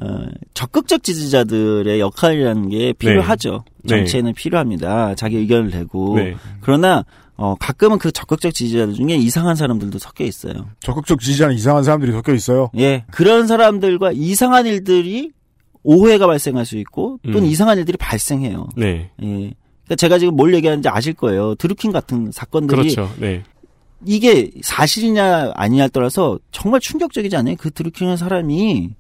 어, 적극적 지지자들의 역할이라는 게 필요하죠. 네. 정치에는 필요합니다. 자기 의견을 내고. 네. 그러나 어, 가끔은 그 적극적 지지자들 중에 이상한 사람들도 섞여 있어요. 적극적 지지자는 이상한 사람들이 섞여 있어요. 예, 그런 사람들과 이상한 일들이 오해가 발생할 수 있고 또는 음. 이상한 일들이 발생해요. 네. 예. 그러니까 제가 지금 뭘 얘기하는지 아실 거예요. 드루킹 같은 사건들이 그렇죠. 네. 이게 사실이냐 아니냐에 따라서 정말 충격적이지 않아요? 그 드루킹한 사람이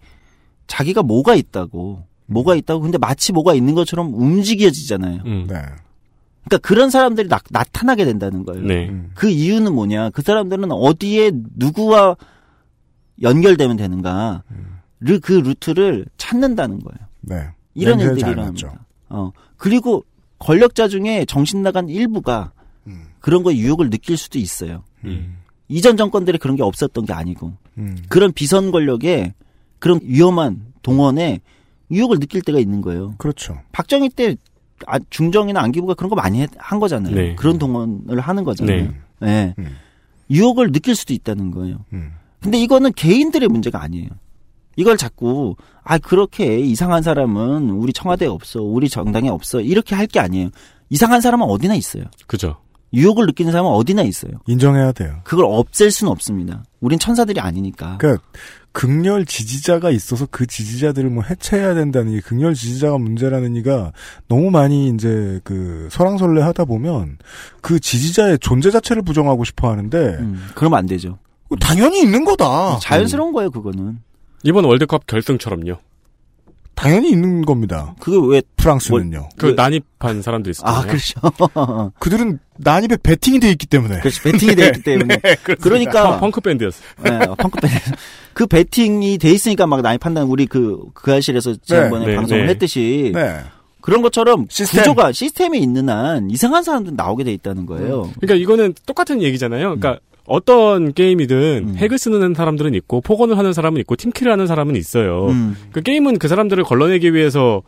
자기가 뭐가 있다고, 뭐가 있다고, 근데 마치 뭐가 있는 것처럼 움직여지잖아요. 음. 네. 그러니까 그런 사람들이 나, 나타나게 된다는 거예요. 네. 음. 그 이유는 뭐냐? 그 사람들은 어디에 누구와 연결되면 되는가? 를, 그 루트를 찾는다는 거예요. 네. 이런. 맞죠. 어. 그리고 권력자 중에 정신 나간 일부가 음. 그런 거에 유혹을 느낄 수도 있어요. 음. 이전 정권들이 그런 게 없었던 게 아니고. 음. 그런 비선 권력에 그런 위험한 동원에 유혹을 느낄 때가 있는 거예요. 그렇죠. 박정희 때 아, 중정이나 안기부가 그런 거 많이 했- 한 거잖아요. 네. 그런 동원을 하는 거잖아요. 네. 네. 음. 유혹을 느낄 수도 있다는 거예요. 음. 근데 이거는 개인들의 문제가 아니에요. 이걸 자꾸 아 그렇게 이상한 사람은 우리 청와대에 없어, 우리 정당에 없어 이렇게 할 게 아니에요. 이상한 사람은 어디나 있어요. 그죠. 유혹을 느끼는 사람은 어디나 있어요. 인정해야 돼요. 그걸 없앨 수는 없습니다. 우린 천사들이 아니니까. 그러니까 극렬 지지자가 있어서 그 지지자들을 뭐 해체해야 된다는 게 극렬 지지자가 문제라는 이가 너무 많이 이제 그 설왕설래 하다 보면 그 지지자의 존재 자체를 부정하고 싶어 하는데 음, 그러면 안 되죠. 당연히 있는 거다. 자연스러운 거예요, 그거는. 이번 월드컵 결승처럼요. 당연히 있는 겁니다. 그게 왜, 프랑스는요. 그 그- 난입한 사람도 있었잖아요. 아, 그렇죠. 그들은 난입에 베팅이 돼 있기 때문에. 그렇지, 베팅이 돼 있기 때문에. 그렇습니다. 그러니까, 펑크 밴드였어요. 네, 펑크 밴드. 그 베팅이 돼 있으니까 막 난입한다는 우리 그, 그 아실에서 지난번에 네, 방송을 네. 했듯이. 네. 그런 것처럼 시스템. 구조가, 시스템이 있는 한 이상한 사람들 나오게 돼 있다는 거예요. 그러니까 이거는 똑같은 얘기잖아요. 그러니까 어떤 게임이든 음. 핵을 쓰는 사람들은 있고 폭언을 하는 사람은 있고 팀킬을 하는 사람은 있어요. 음. 그 게임은 그 사람들을 걸러내기 위해서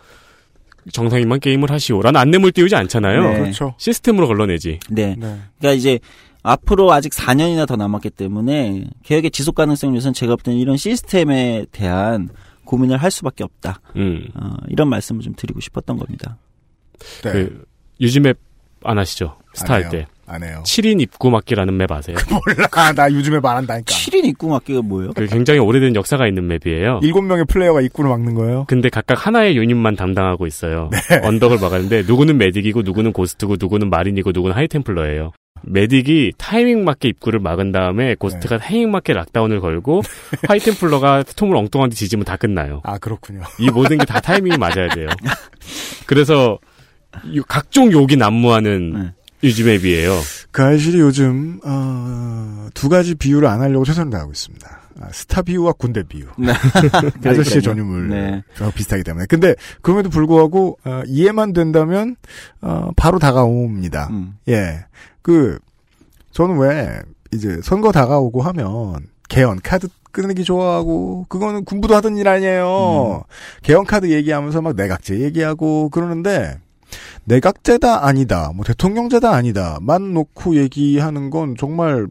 정상인만 게임을 하시오라는 안내물 띄우지 않잖아요. 네. 그렇죠. 시스템으로 걸러내지. 네. 네. 그러니까 이제 앞으로 아직 4년이나 더 남았기 때문에 개혁의 지속 가능성 요소는 제가 볼 때는 이런 시스템에 대한 고민을 할 수밖에 없다. 음. 어, 이런 말씀을 좀 드리고 싶었던 겁니다. 네. 그 use map 안 하시죠? 스타 안할 때. 안 해요. 7인 입구 막기라는 map 아세요? 몰라. 아, 나 요즘에 말한다니까. 7인 입구 막기가 뭐예요? 그 굉장히 오래된 역사가 있는 map이에요. 일곱 명의 플레이어가 입구를 막는 거예요. 근데 각각 하나의 유닛만 담당하고 있어요. 언덕을 막았는데 누구는 medic이고 누구는 ghost고 누구는 marine이고 누구는 high templar예요. medic이 타이밍 맞게 입구를 막은 다음에 ghost가 타이밍 맞게 lockdown을 걸고 high templar가 storm을 엉뚱한 데 지지면 다 끝나요. 아, 그렇군요. 이 모든 게 다 타이밍이 맞아야 돼요. 그래서 이 각종 욕이 난무하는 네. 유즈맵이에요. 그 알실이 요즘 어, 두 가지 비유를 안 하려고 최선을 다하고 있습니다. 아, 스타 비유와 군대 비유. 네. 아저씨의 전유물 네. 랑 비슷하기 때문에. 근데 그럼에도 불구하고 어, 이해만 된다면 어, 바로 다가옵니다. 음. 예, 그 저는 왜 이제 선거 다가오고 하면 개헌 카드 끊기 좋아하고 그거는 군부도 하던 일 아니에요. 개헌 카드 얘기하면서 막 내각제 얘기하고 그러는데 내각제다 아니다, 뭐 대통령제다 아니다만 놓고 얘기하는 건 정말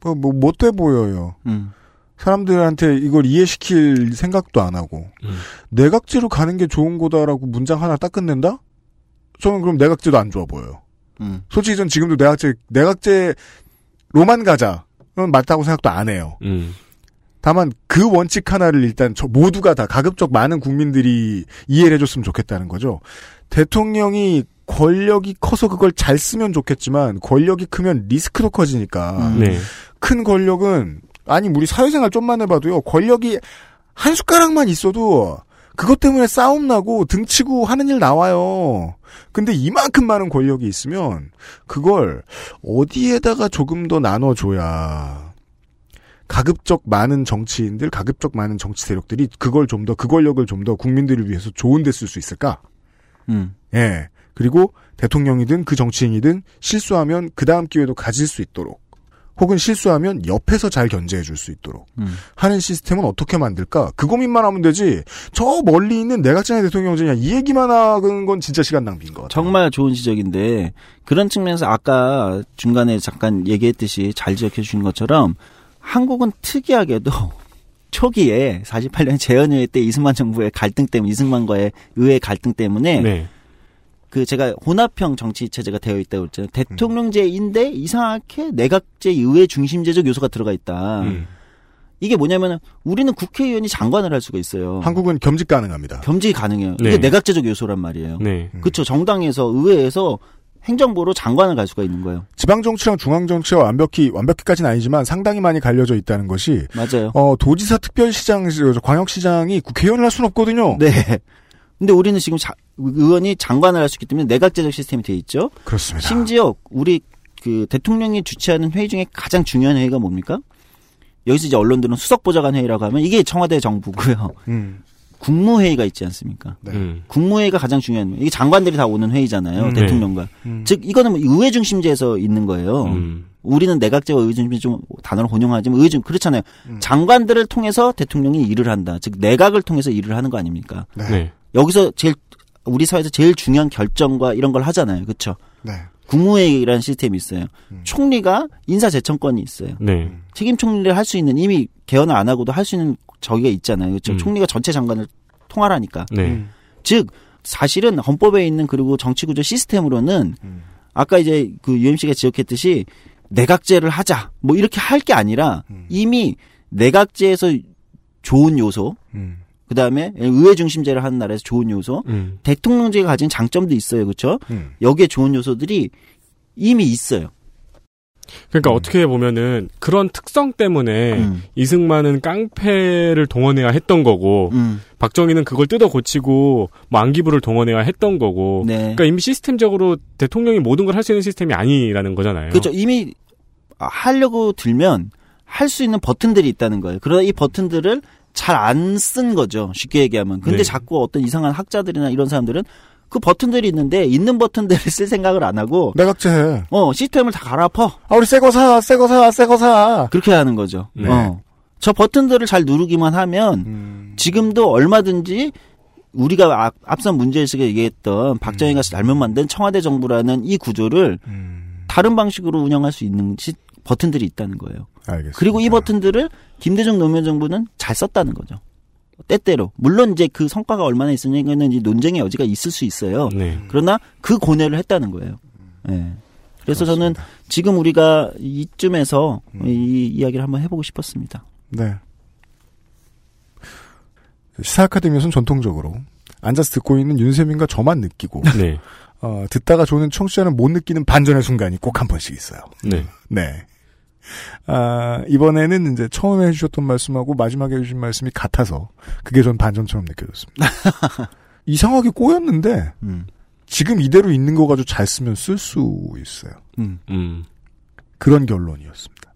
뭐, 뭐 못돼 보여요. 음. 사람들한테 이걸 이해시킬 생각도 안 하고 음. 내각제로 가는 게 좋은 거다라고 문장 하나 딱 끝낸다? 저는 그럼 내각제도 안 좋아 보여요. 음. 솔직히 전 지금도 내각제 내각제로만 가자는 맞다고 생각도 안 해요. 음. 다만 그 원칙 하나를 일단 저 모두가 다 가급적 많은 국민들이 이해를 해줬으면 좋겠다는 거죠. 대통령이 권력이 커서 그걸 잘 쓰면 좋겠지만 권력이 크면 리스크도 커지니까 음. 네. 큰 권력은 아니 우리 사회생활 좀만 해봐도요 권력이 한 숟가락만 있어도 그것 때문에 싸움 나고 등치고 하는 일 나와요. 근데 이만큼 많은 권력이 있으면 그걸 어디에다가 조금 더 나눠줘야 가급적 많은 정치인들, 가급적 많은 정치 세력들이 그걸 좀 더, 그 권력을 좀 더 국민들을 위해서 좋은 데 쓸 수 있을까? 음. 예. 그리고 대통령이든 그 정치인이든 실수하면 그 다음 기회도 가질 수 있도록 혹은 실수하면 옆에서 잘 견제해 줄 수 있도록 음. 하는 시스템은 어떻게 만들까? 그 고민만 하면 되지. 저 멀리 있는 내각제나 대통령제냐 이 얘기만 하는 건 진짜 시간 낭비인 것 같아요. 정말 좋은 지적인데 그런 측면에서 아까 중간에 잠깐 얘기했듯이 잘 지적해 주신 것처럼 한국은 특이하게도 초기에 48년 재헌의회 때 이승만 정부의 갈등 때문에 이승만과의 의회 갈등 때문에 네. 그 제가 혼합형 정치 체제가 되어 있다고 했잖아요. 대통령제인데 이상하게 내각제 의회 중심제적 요소가 들어가 있다. 음. 이게 뭐냐면 우리는 국회의원이 장관을 할 수가 있어요. 한국은 겸직 가능합니다. 겸직이 가능해요. 이게 네. 내각제적 요소란 말이에요. 네. 그렇죠. 정당에서 의회에서 행정부로 장관을 갈 수가 있는 거예요. 지방 정치랑 중앙 정치와 완벽히 완벽히까지는 아니지만 상당히 많이 갈려져 있다는 것이 맞아요. 어, 도지사 특별시장 광역시장이 국회의원을 할 수는 없거든요. 네. 근데 우리는 지금 자- 의원이 장관을 할 수 있기 때문에 내각제적 시스템이 돼 있죠. 그렇습니다. 심지어 우리 그 대통령이 주최하는 회의 중에 가장 중요한 회의가 뭡니까? 여기서 이제 언론들은 수석보좌관 회의라고 하면 이게 청와대 정부고요. 음, 국무회의가 있지 않습니까? 네. 음. 국무회의가 가장 중요한. 이게 장관들이 다 오는 회의잖아요. 음. 대통령과. 음. 즉 이거는 뭐 의회 중심제에서 있는 거예요. 음. 우리는 내각제와 의회 중심제 좀 단어를 혼용하지만 의회 중 그렇잖아요. 음. 장관들을 통해서 대통령이 일을 한다. 즉 내각을 통해서 일을 하는 거 아닙니까? 네. 네. 여기서 제일 우리 사회에서 제일 중요한 결정과 이런 걸 하잖아요. 그렇죠? 네. 국무회의라는 시스템이 있어요. 음. 총리가 인사재청권이 있어요. 네. 책임 총리를 할 수 있는 이미 개헌을 안 하고도 할 수 있는 저기가 있잖아요. 그렇죠? 음. 총리가 전체 장관을 통할하니까. 네. 음. 즉 사실은 헌법에 있는 그리고 정치구조 시스템으로는 음. 아까 이제 그 UMC가 지적했듯이 내각제를 하자 뭐 이렇게 할 게 아니라 음. 이미 내각제에서 좋은 요소 음. 그 다음에 의회 중심제를 하는 나라에서 좋은 요소 음. 대통령제가 가진 장점도 있어요 그렇죠 음. 여기에 좋은 요소들이 이미 있어요 그러니까 음. 어떻게 보면은 그런 특성 때문에 음. 이승만은 깡패를 동원해야 했던 거고 음. 박정희는 그걸 뜯어 고치고 뭐 안기부를 동원해야 했던 거고 네 그러니까 이미 시스템적으로 대통령이 모든 걸 할 수 있는 시스템이 아니라는 거잖아요. 그렇죠 이미 하려고 들면 할 수 있는 버튼들이 있다는 거예요 그러다 이 버튼들을 잘 안 쓴 거죠 쉽게 얘기하면 근데 네. 자꾸 어떤 이상한 학자들이나 이런 사람들은 그 버튼들이 있는데 있는 버튼들을 쓸 생각을 안 하고 내각제 해. 어 시스템을 다 갈아엎어 아, 우리 새거 사, 새거 사, 새거 사. 그렇게 하는 거죠. 네. 어. 저 버튼들을 잘 누르기만 하면 음. 지금도 얼마든지 우리가 앞, 앞선 문제의식에 얘기했던 박정희가 잘못 만든 청와대 정부라는 이 구조를 음. 다른 방식으로 운영할 수 있는 시, 버튼들이 있다는 거예요. 알겠습니다. 그리고 이 버튼들을 김대중 노무현 정부는 잘 썼다는 거죠. 때때로. 물론 이제 그 성과가 얼마나 있으냐는 이제 논쟁의 여지가 있을 수 있어요. 네. 그러나 그 고뇌를 했다는 거예요. 예. 그래서 저는 지금 우리가 이쯤에서 이 이야기를 한번 해보고 싶었습니다. 네. 시사 아카데미에서는 전통적으로 앉아서 듣고 있는 윤세민과 저만 느끼고 네. 어, 듣다가 조는 청취자는 못 느끼는 반전의 순간이 꼭 한 번씩 있어요. 네. 네. 아, 이번에는 이제 처음에 해주셨던 말씀하고 마지막에 해주신 말씀이 같아서 그게 전 반전처럼 느껴졌습니다. 이상하게 꼬였는데 음. 지금 이대로 있는 거 가지고 잘 쓰면 쓸 수 있어요. 음. 음. 그런 결론이었습니다.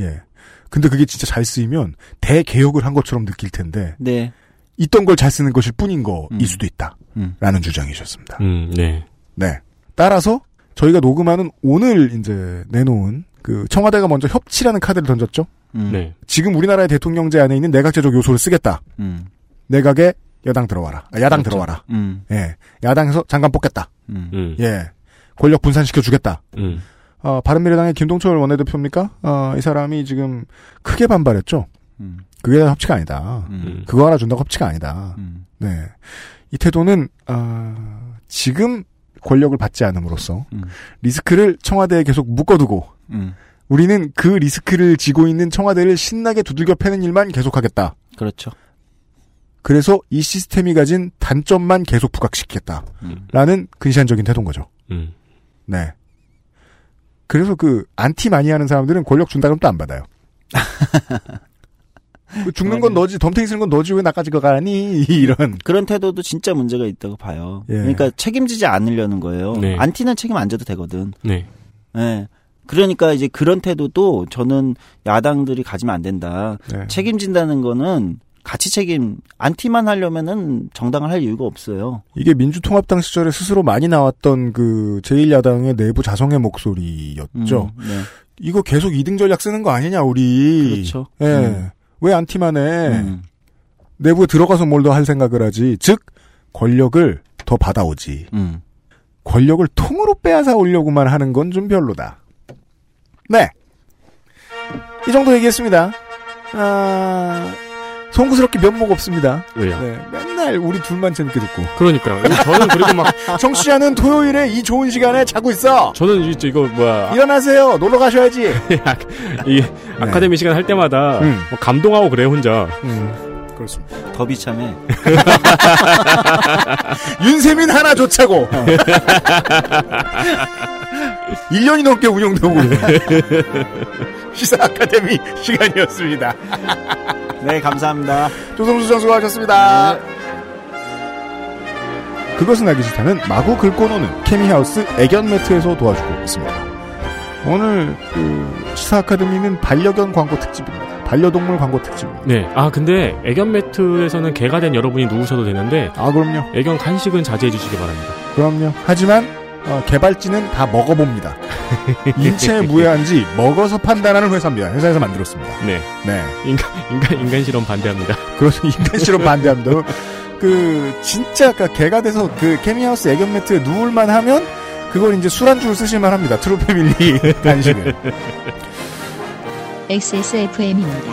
예. 근데 그게 진짜 잘 쓰이면 대개혁을 한 것처럼 느낄 텐데 네. 있던 걸 잘 쓰는 것일 뿐인 거일 음. 수도 있다. 음. 라는 주장이셨습니다. 음, 네. 네. 따라서 저희가 녹음하는 오늘 이제 내놓은 그 청와대가 먼저 협치라는 카드를 던졌죠. 음. 네. 지금 우리나라의 대통령제 안에 있는 내각제적 요소를 쓰겠다. 음. 내각에 여당 들어와라. 아, 야당 그렇죠. 들어와라. 음. 예. 야당에서 장관 뽑겠다. 음. 음. 예. 권력 분산시켜 주겠다. 음. 어, 바른미래당의 김동철 원내대표입니까? 어, 이 사람이 지금 크게 반발했죠. 음. 그게 다 협치가 아니다. 음. 그거 하나 준다고 협치가 아니다. 음. 네. 이 태도는 아, 지금 권력을 받지 않음으로써 음. 리스크를 청와대에 계속 묶어두고 음. 우리는 그 리스크를 지고 있는 청와대를 신나게 두들겨 패는 일만 계속하겠다. 그렇죠. 그래서 이 시스템이 가진 단점만 계속 부각시키겠다. 음. 라는 근시안적인 태도인 거죠. 음. 네. 그래서 그 안티 많이 하는 사람들은 권력 준다 그러면 또 안 받아요. 그 죽는 건 너지, 덤탱이 쓰는 건 너지 왜 나까지 가니? 이런. 그런 태도도 진짜 문제가 있다고 봐요. 예. 그러니까 책임지지 않으려는 거예요. 네. 안티는 책임 안 져도 되거든. 네. 예. 그러니까 이제 그런 태도도 저는 야당들이 가지면 안 된다. 네. 책임진다는 거는 가치 책임 안티만 하려면은 정당을 할 이유가 없어요. 이게 민주통합당 시절에 스스로 많이 나왔던 그 제1야당의 내부 자성의 목소리였죠. 음, 네. 이거 계속 이등 전략 쓰는 거 아니냐, 우리. 그렇죠. 예. 음. 왜 안티만 해? 음. 내부에 들어가서 뭘 더 할 생각을 하지. 즉, 권력을 더 받아오지. 음. 권력을 통으로 빼앗아 오려고만 하는 건 좀 별로다. 네. 이 정도 얘기했습니다. 아, 송구스럽게 면목 없습니다. 왜요? 네. 맨날 우리 둘만 재밌게 듣고. 그러니까요. 저는 그리고 막 청취자는 토요일에 이 좋은 시간에 자고 있어. 저는 이제 이거 뭐야 일어나세요. 놀러 가셔야지. 이 아카데미 시간 할 때마다 음. 뭐 감동하고 그래 혼자. 음, 그렇습니다. 더 비참해. 윤세민 하나 좋자고. 1년이 넘게 운영되고 있는 시사 아카데미 시간이었습니다. 네, 감사합니다. 조성수 전 수고하셨습니다. 그것은 알기 싫다는 마구 긁고 노는 케미하우스 애견 매트에서 도와주고 있습니다. 오늘 그 시사 아카데미는 반려견 광고 특집입니다. 반려동물 광고 특집입니다. 네. 아 근데 애견 매트에서는 개가 된 여러분이 누우셔도 되는데 아 그럼요. 애견 간식은 자제해 주시기 바랍니다. 그럼요. 하지만 어, 개발진은 다 먹어봅니다. 인체에 무해한지 먹어서 판단하는 회사입니다. 회사에서 만들었습니다. 네. 네. 인간 인간 인간 실험 반대합니다. 그래서 인간 실험 반대합니다. 그 진짜 그 개가 돼서 그 케미하우스 애견 매트에 누울만 하면 그걸 이제 술안주로 쓰실만 합니다. 트루패밀리 간식을. XSFM입니다.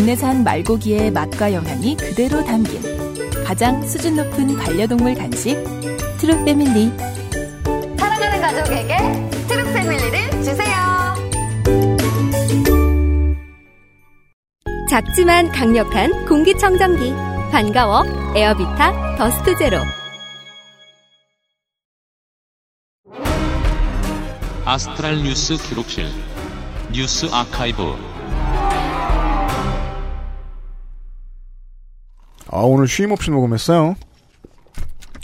국내산 말고기의 맛과 영양이 그대로 담긴 가장 수준 높은 반려동물 간식 트루 패밀리. 사랑하는 가족에게 트루 패밀리를 주세요. 작지만 강력한 공기청정기 반가워 에어비타 더스트 제로. 아스트랄 뉴스 기록실 뉴스 아카이브 아 오늘 쉼 없이 녹음했어요.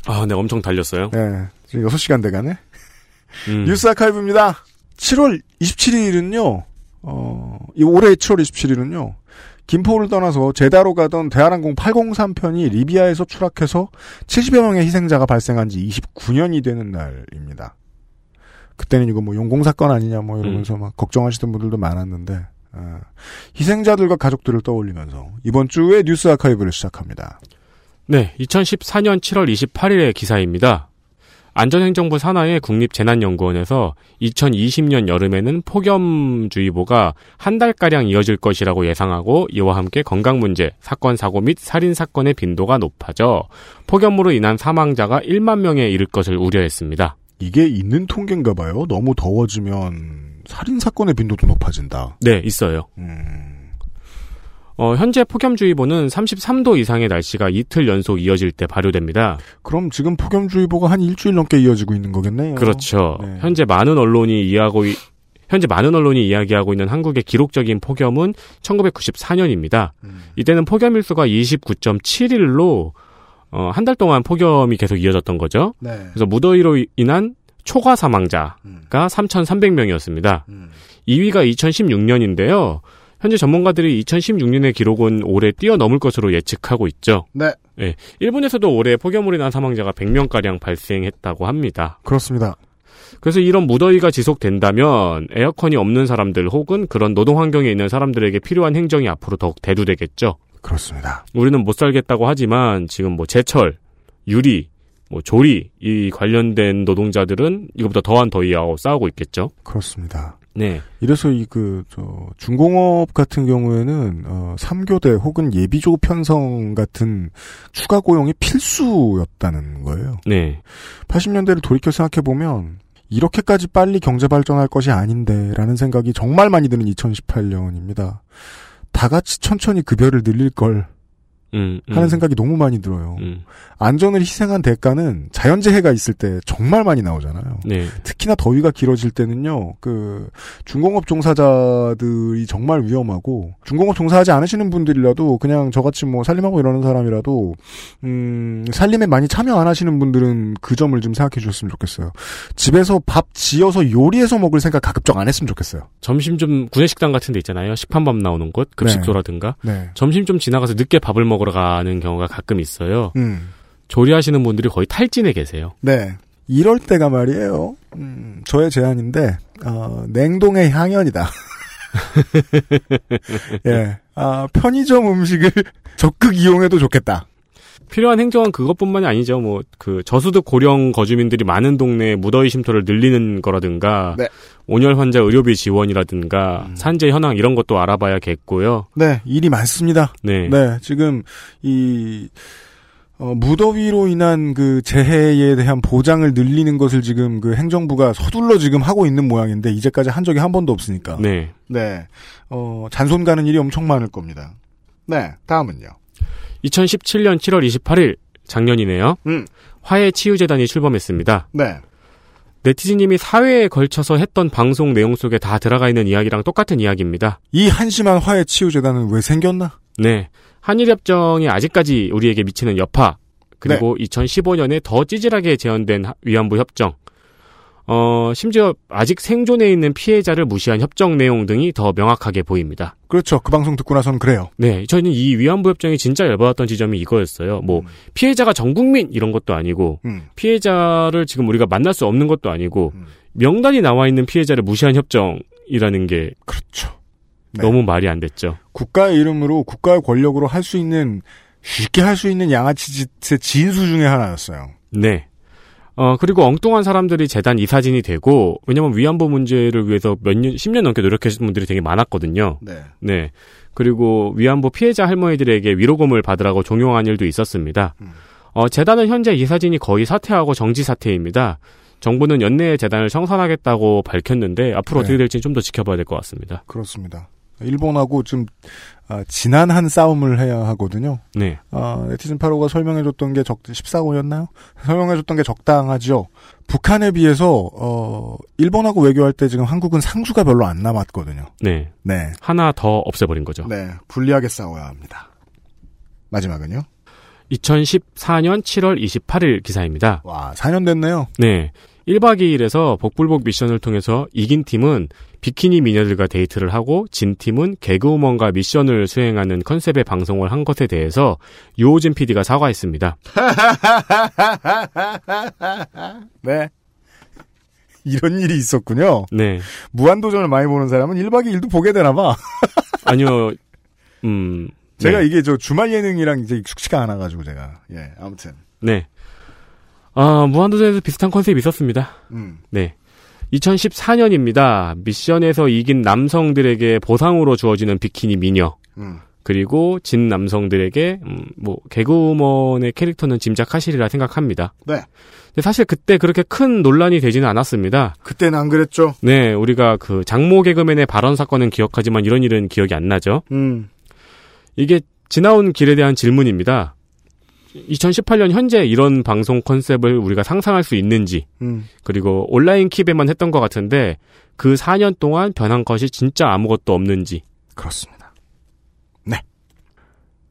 아, 네, 엄청 달렸어요. 네. 지금 6시간 돼가네. 음. 뉴스 아카이브입니다. 7월 27일은요, 어, 이 올해 7월 27일은요, 김포를 떠나서 제다로 가던 대한항공 803편이 리비아에서 추락해서 70여 명의 희생자가 발생한 지 29년이 되는 날입니다. 그때는 이거 뭐 용공 사건 아니냐 뭐 이러면서 막 걱정하시던 분들도 많았는데 아, 희생자들과 가족들을 떠올리면서 이번 주에 뉴스 아카이브를 시작합니다. 네, 2014년 7월 28일의 기사입니다. 안전행정부 산하의 국립재난연구원에서 2020년 여름에는 폭염주의보가 한 달가량 이어질 것이라고 예상하고 이와 함께 건강문제, 사건, 사고 및 살인사건의 빈도가 높아져 폭염으로 인한 사망자가 1만 명에 이를 것을 우려했습니다. 이게 있는 통계인가 봐요. 너무 더워지면 살인 사건의 빈도도 높아진다. 네, 있어요. 어, 현재 폭염주의보는 33도 이상의 날씨가 이틀 연속 이어질 때 발효됩니다. 그럼 지금 폭염주의보가 한 일주일 넘게 이어지고 있는 거겠네요. 그렇죠. 네. 현재 많은 언론이 이해하고 이- 현재 많은 언론이 이야기하고 있는 한국의 기록적인 폭염은 1994년입니다. 음. 이때는 폭염 일수가 29.7일로 어, 한 달 동안 폭염이 계속 이어졌던 거죠. 네. 그래서 무더위로 인한 초과 사망자가 음. 3,300명이었습니다. 2위가 2016년인데요. 현재 전문가들이 2016년의 기록은 올해 뛰어넘을 것으로 예측하고 있죠. 네. 예, 일본에서도 올해 폭염으로 인한 사망자가 100명가량 발생했다고 합니다. 그렇습니다. 그래서 이런 무더위가 지속된다면 에어컨이 없는 사람들 혹은 그런 노동 환경에 있는 사람들에게 필요한 행정이 앞으로 더욱 대두되겠죠. 그렇습니다. 우리는 못 살겠다고 하지만 지금 뭐 제철, 유리, 뭐 조리 이 관련된 노동자들은 이것보다 더한 더위하고 싸우고 있겠죠. 그렇습니다. 네. 이래서 이 그 저 중공업 같은 경우에는 어 3교대 혹은 예비조 편성 같은 추가 고용이 필수였다는 거예요. 네. 80년대를 돌이켜 생각해 보면 이렇게까지 빨리 경제 발전할 것이 아닌데라는 생각이 정말 많이 드는 2018년입니다. 다 같이 천천히 급여를 늘릴 걸 음, 음. 하는 생각이 너무 많이 들어요. 음. 안전을 희생한 대가는 자연재해가 있을 때 정말 많이 나오잖아요. 네. 특히나 더위가 길어질 때는요, 그, 중공업 종사자들이 정말 위험하고, 중공업 종사하지 않으시는 분들이라도, 그냥 저같이 뭐 살림하고 이러는 사람이라도, 음, 살림에 많이 참여 안 하시는 분들은 그 점을 좀 생각해 주셨으면 좋겠어요. 집에서 밥 지어서 요리해서 먹을 생각 가급적 안 했으면 좋겠어요. 점심 좀 구내식당 같은 데 있잖아요. 식판밥 나오는 곳, 급식소라든가. 네. 점심 좀 지나가서 늦게 밥을 먹 으러 가는 경우가 가끔 있어요. 음. 조리하시는 분들이 거의 탈진해 계세요. 네. 이럴 때가 말이에요. 음, 저의 제안인데, 어, 냉동의 향연이다. 예. 아, 편의점 음식을 적극 이용해도 좋겠다. 필요한 행정은 그것뿐만이 아니죠. 뭐 그 저소득 고령 거주민들이 많은 동네에 무더위 심토를 늘리는 거라든가 네. 온열 환자 의료비 지원이라든가 산재 현황 이런 것도 알아봐야겠고요. 네, 일이 많습니다. 네. 네, 지금 이 어, 무더위로 인한 그 재해에 대한 보장을 늘리는 것을 지금 그 행정부가 서둘러 지금 하고 있는 모양인데 이제까지 한 적이 한 번도 없으니까. 네. 네. 어, 잔손 가는 일이 엄청 많을 겁니다. 네, 다음은요. 2017년 7월 28일 작년이네요. 음. 화해 치유재단이 출범했습니다. 네. 네티즌님이 사회에 걸쳐서 했던 방송 내용 속에 다 들어가 있는 이야기랑 똑같은 이야기입니다. 이 한심한 화해 치유 재단은 왜 생겼나? 네. 한일협정이 아직까지 우리에게 미치는 여파, 그리고 네. 2015년에 더 찌질하게 재현된 하- 위안부 협정, 어, 심지어 아직 생존해 있는 피해자를 무시한 협정 내용 등이 더 명확하게 보입니다. 그렇죠. 그 방송 듣고 나서는 그래요. 네, 저희는 이 위안부 협정이 진짜 열받았던 지점이 이거였어요. 뭐 피해자가 전 국민 이런 것도 아니고 음. 피해자를 지금 우리가 만날 수 없는 것도 아니고 음. 명단이 나와 있는 피해자를 무시한 협정이라는 게 그렇죠. 네. 너무 말이 안 됐죠. 국가의 이름으로 국가의 권력으로 할 수 있는 쉽게 할 수 있는 양아치 짓의 진수 중에 하나였어요. 네. 어, 그리고 엉뚱한 사람들이 재단 이사진이 되고, 왜냐면 위안부 문제를 위해서 몇 년, 10년 넘게 노력하신 분들이 되게 많았거든요. 네. 네. 그리고 위안부 피해자 할머니들에게 위로금을 받으라고 종용한 일도 있었습니다. 어, 재단은 현재 이사진이 거의 사퇴하고 정지 사퇴입니다. 정부는 연내에 재단을 청산하겠다고 밝혔는데, 앞으로 네. 어떻게 될지 좀 더 지켜봐야 될 것 같습니다. 그렇습니다. 일본하고 좀 아, 지난 한 싸움을 해야 하거든요. 네. 아, 네티즌 8호가 설명해줬던 게 적, 14호였나요? 설명해줬던 게 적당하죠. 북한에 비해서, 어, 일본하고 외교할 때 지금 한국은 상주가 별로 안 남았거든요. 네. 네. 하나 더 없애버린 거죠. 네. 불리하게 싸워야 합니다. 마지막은요? 2014년 7월 28일 기사입니다. 와, 4년 됐네요. 네. 1박 2일에서 복불복 미션을 통해서 이긴 팀은 비키니 미녀들과 데이트를 하고 진 팀은 개그우먼과 미션을 수행하는 컨셉의 방송을 한 것에 대해서 유호진 PD가 사과했습니다. 네. 이런 일이 있었군요. 네. 무한도전을 많이 보는 사람은 1박 2일도 보게 되나 봐. 아니요. 음. 제가 네. 이게 저 주말 예능이랑 이제 익숙치가 않아 가지고 제가. 예. 아무튼. 네. 아, 무한도전에서 비슷한 컨셉이 있었습니다. 음. 네. 2014년입니다. 미션에서 이긴 남성들에게 보상으로 주어지는 비키니 미녀. 음. 그리고 진 남성들에게 음, 뭐 개그우먼의 캐릭터는 짐작하시리라 생각합니다. 네. 근데 사실 그때 그렇게 큰 논란이 되지는 않았습니다. 그때는 안 그랬죠. 네, 우리가 그 장모 개그맨의 발언 사건은 기억하지만 이런 일은 기억이 안 나죠. 음. 이게 지나온 길에 대한 질문입니다. 2018년 현재 이런 방송 컨셉을 우리가 상상할 수 있는지, 음. 그리고 온라인 킵에만 했던 것 같은데 그 4년 동안 변한 것이 진짜 아무것도 없는지. 그렇습니다. 네.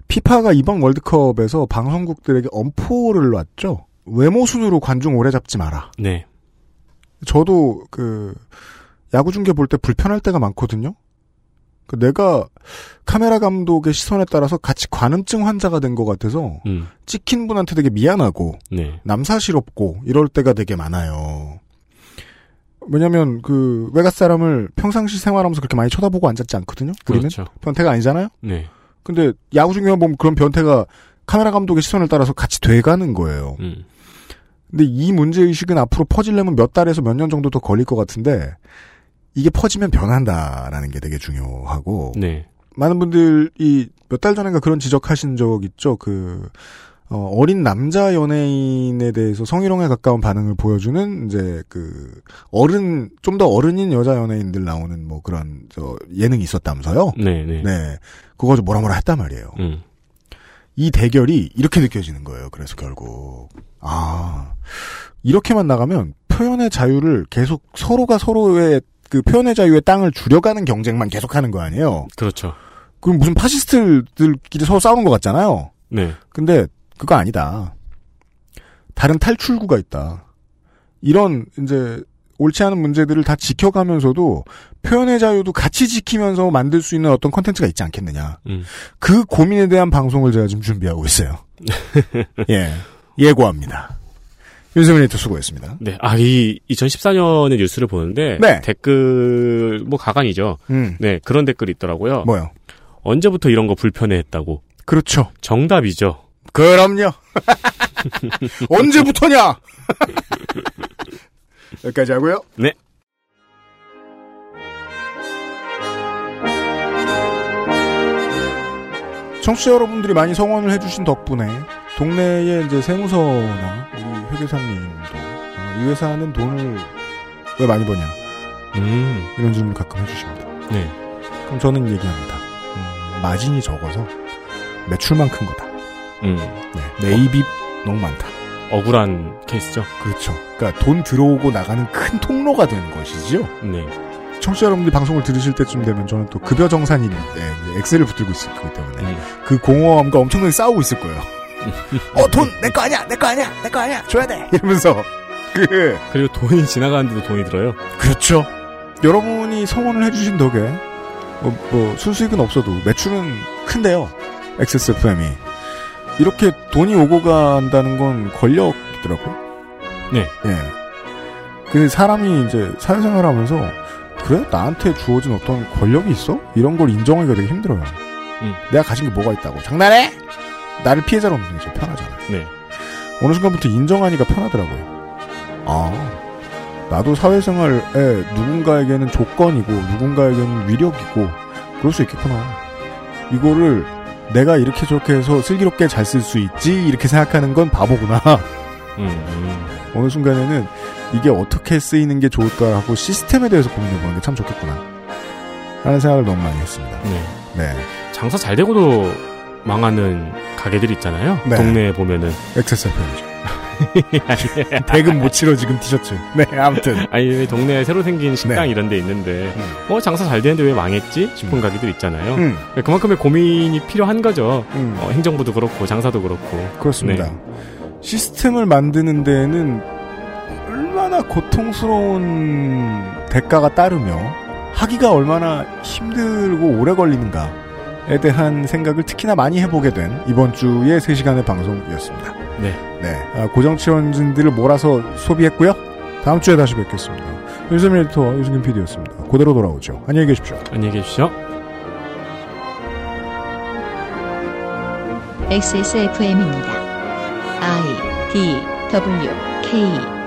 피파가 이번 월드컵에서 방송국들에게 엄포를 놨죠. 외모 순으로 관중 오래 잡지 마라. 네. 저도 그 야구 중계 볼 때 불편할 때가 많거든요. 그 내가 카메라 감독의 시선에 따라서 같이 관음증 환자가 된 것 같아서 음. 찍힌 분한테 되게 미안하고 네. 남사시럽고 이럴 때가 되게 많아요. 왜냐면 그 외갓 사람을 평상시 생활하면서 그렇게 많이 쳐다보고 앉았지 않거든요. 우리는 그렇죠. 변태가 아니잖아요. 네. 근데 야구 중계만 보면 그런 변태가 카메라 감독의 시선을 따라서 같이 돼가는 거예요. 음. 근데 이 문제 의식은 앞으로 퍼지려면 몇 달에서 몇 년 정도 더 걸릴 것 같은데 이게 퍼지면 변한다라는 게 되게 중요하고 네. 많은 분들이 몇 달 전인가 그런 지적하신 적 있죠. 그 어, 린 남자 연예인에 대해서 성희롱에 가까운 반응을 보여주는 이제 그 어른 좀 더 어른인 여자 연예인들 나오는 뭐 그런 저 예능이 있었다면서요. 네, 네. 네. 그거 좀 뭐라 뭐라 했단 말이에요. 음. 이 대결이 이렇게 느껴지는 거예요. 그래서 결국 아 이렇게만 나가면 표현의 자유를 계속 서로가 서로의 그 표현의 자유의 땅을 줄여가는 경쟁만 계속하는 거 아니에요. 그렇죠. 그럼 무슨 파시스트들끼리 서로 싸우는 것 같잖아요. 네. 근데 그거 아니다. 다른 탈출구가 있다. 이런 이제 옳지 않은 문제들을 다 지켜가면서도 표현의 자유도 같이 지키면서 만들 수 있는 어떤 컨텐츠가 있지 않겠느냐. 음. 그 고민에 대한 방송을 제가 지금 준비하고 있어요. 예. 예고합니다. 윤세민 에디터 수고했습니다. 네. 아, 이 2014년의 뉴스를 보는데 네. 댓글 뭐 가관이죠. 음. 네, 그런 댓글이 있더라고요. 뭐요? 언제부터 이런 거 불편해했다고? 그렇죠. 정답이죠. 그럼요. 언제부터냐? 여기까지 하고요. 네. 청취자 여러분들이 많이 성원을 해주신 덕분에 동네에 이제 세무서나 우리 회계사님도 어, 이 회사는 돈을 왜 많이 버냐 음. 이런 질문 을 가끔 해주십니다. 네. 그럼 저는 얘기합니다. 음, 마진이 적어서 매출만 큰 거다. 음. 네, 매입이 너무 많다. 억울한 케이스죠. 그렇죠. 그러니까 돈 들어오고 나가는 큰 통로가 되는 것이죠. 네. 청취자 여러분들이 방송을 들으실 때쯤 되면 저는 또 급여 정산이 네, 엑셀을 붙들고 있을 거기 때문에 음. 그 공허함과 엄청나게 싸우고 있을 거예요. 어, 돈 내 거 아니야, 내 거 아니야, 내 거 아니야, 줘야 돼. 이러면서 그 그리고 돈이 지나가는데도 돈이 들어요. 그렇죠. 여러분이 성원을 해주신 덕에 뭐, 뭐 순수익은 없어도 매출은 큰데요. XSFM이 이렇게 돈이 오고 간다는 건 권력이더라고요. 네. 예. 근데 사람이 이제 사회생활하면서 그래 나한테 주어진 어떤 권력이 있어? 이런 걸 인정하기가 되게 힘들어요. 음. 내가 가진 게 뭐가 있다고 장난해? 나를 피해자로 없는 게 제일 편하잖아요. 네. 어느 순간부터 인정하니까 편하더라고요. 아, 나도 사회생활에 누군가에게는 조건이고 누군가에게는 위력이고 그럴 수 있겠구나. 이거를 내가 이렇게 저렇게 해서 슬기롭게 잘 쓸 수 있지 이렇게 생각하는 건 바보구나. 음, 음. 어느 순간에는 이게 어떻게 쓰이는 게 좋을까 하고 시스템에 대해서 고민해보는 게 참 좋겠구나. 라는 생각을 너무 많이 했습니다. 네. 네. 장사 잘 되고도 망하는 가게들 있잖아요. 네. 동네에 보면은. XSFM이죠. 대금 못 치러 지금 티셔츠. 네, 아무튼. 아니, 왜 동네에 새로 생긴 식당 네. 이런 데 있는데, 어, 장사 잘 되는데 왜 망했지? 싶은 가게들 있잖아요. 음. 그만큼의 고민이 필요한 거죠. 음. 어, 행정부도 그렇고, 장사도 그렇고. 그렇습니다. 네. 시스템을 만드는 데에는 얼마나 고통스러운 대가가 따르며 하기가 얼마나 힘들고 오래 걸리는가 에 대한 생각을 특히나 많이 해보게 된 이번 주의 3시간의 방송이었습니다. 네. 네. 아, 고정치원진들을 몰아서 소비했고요. 다음 주에 다시 뵙겠습니다. 윤세민 에디터와 유승균 PD였습니다. 그대로 돌아오죠. 안녕히 계십시오. 안녕히 계십시오. XSFM입니다. I D W K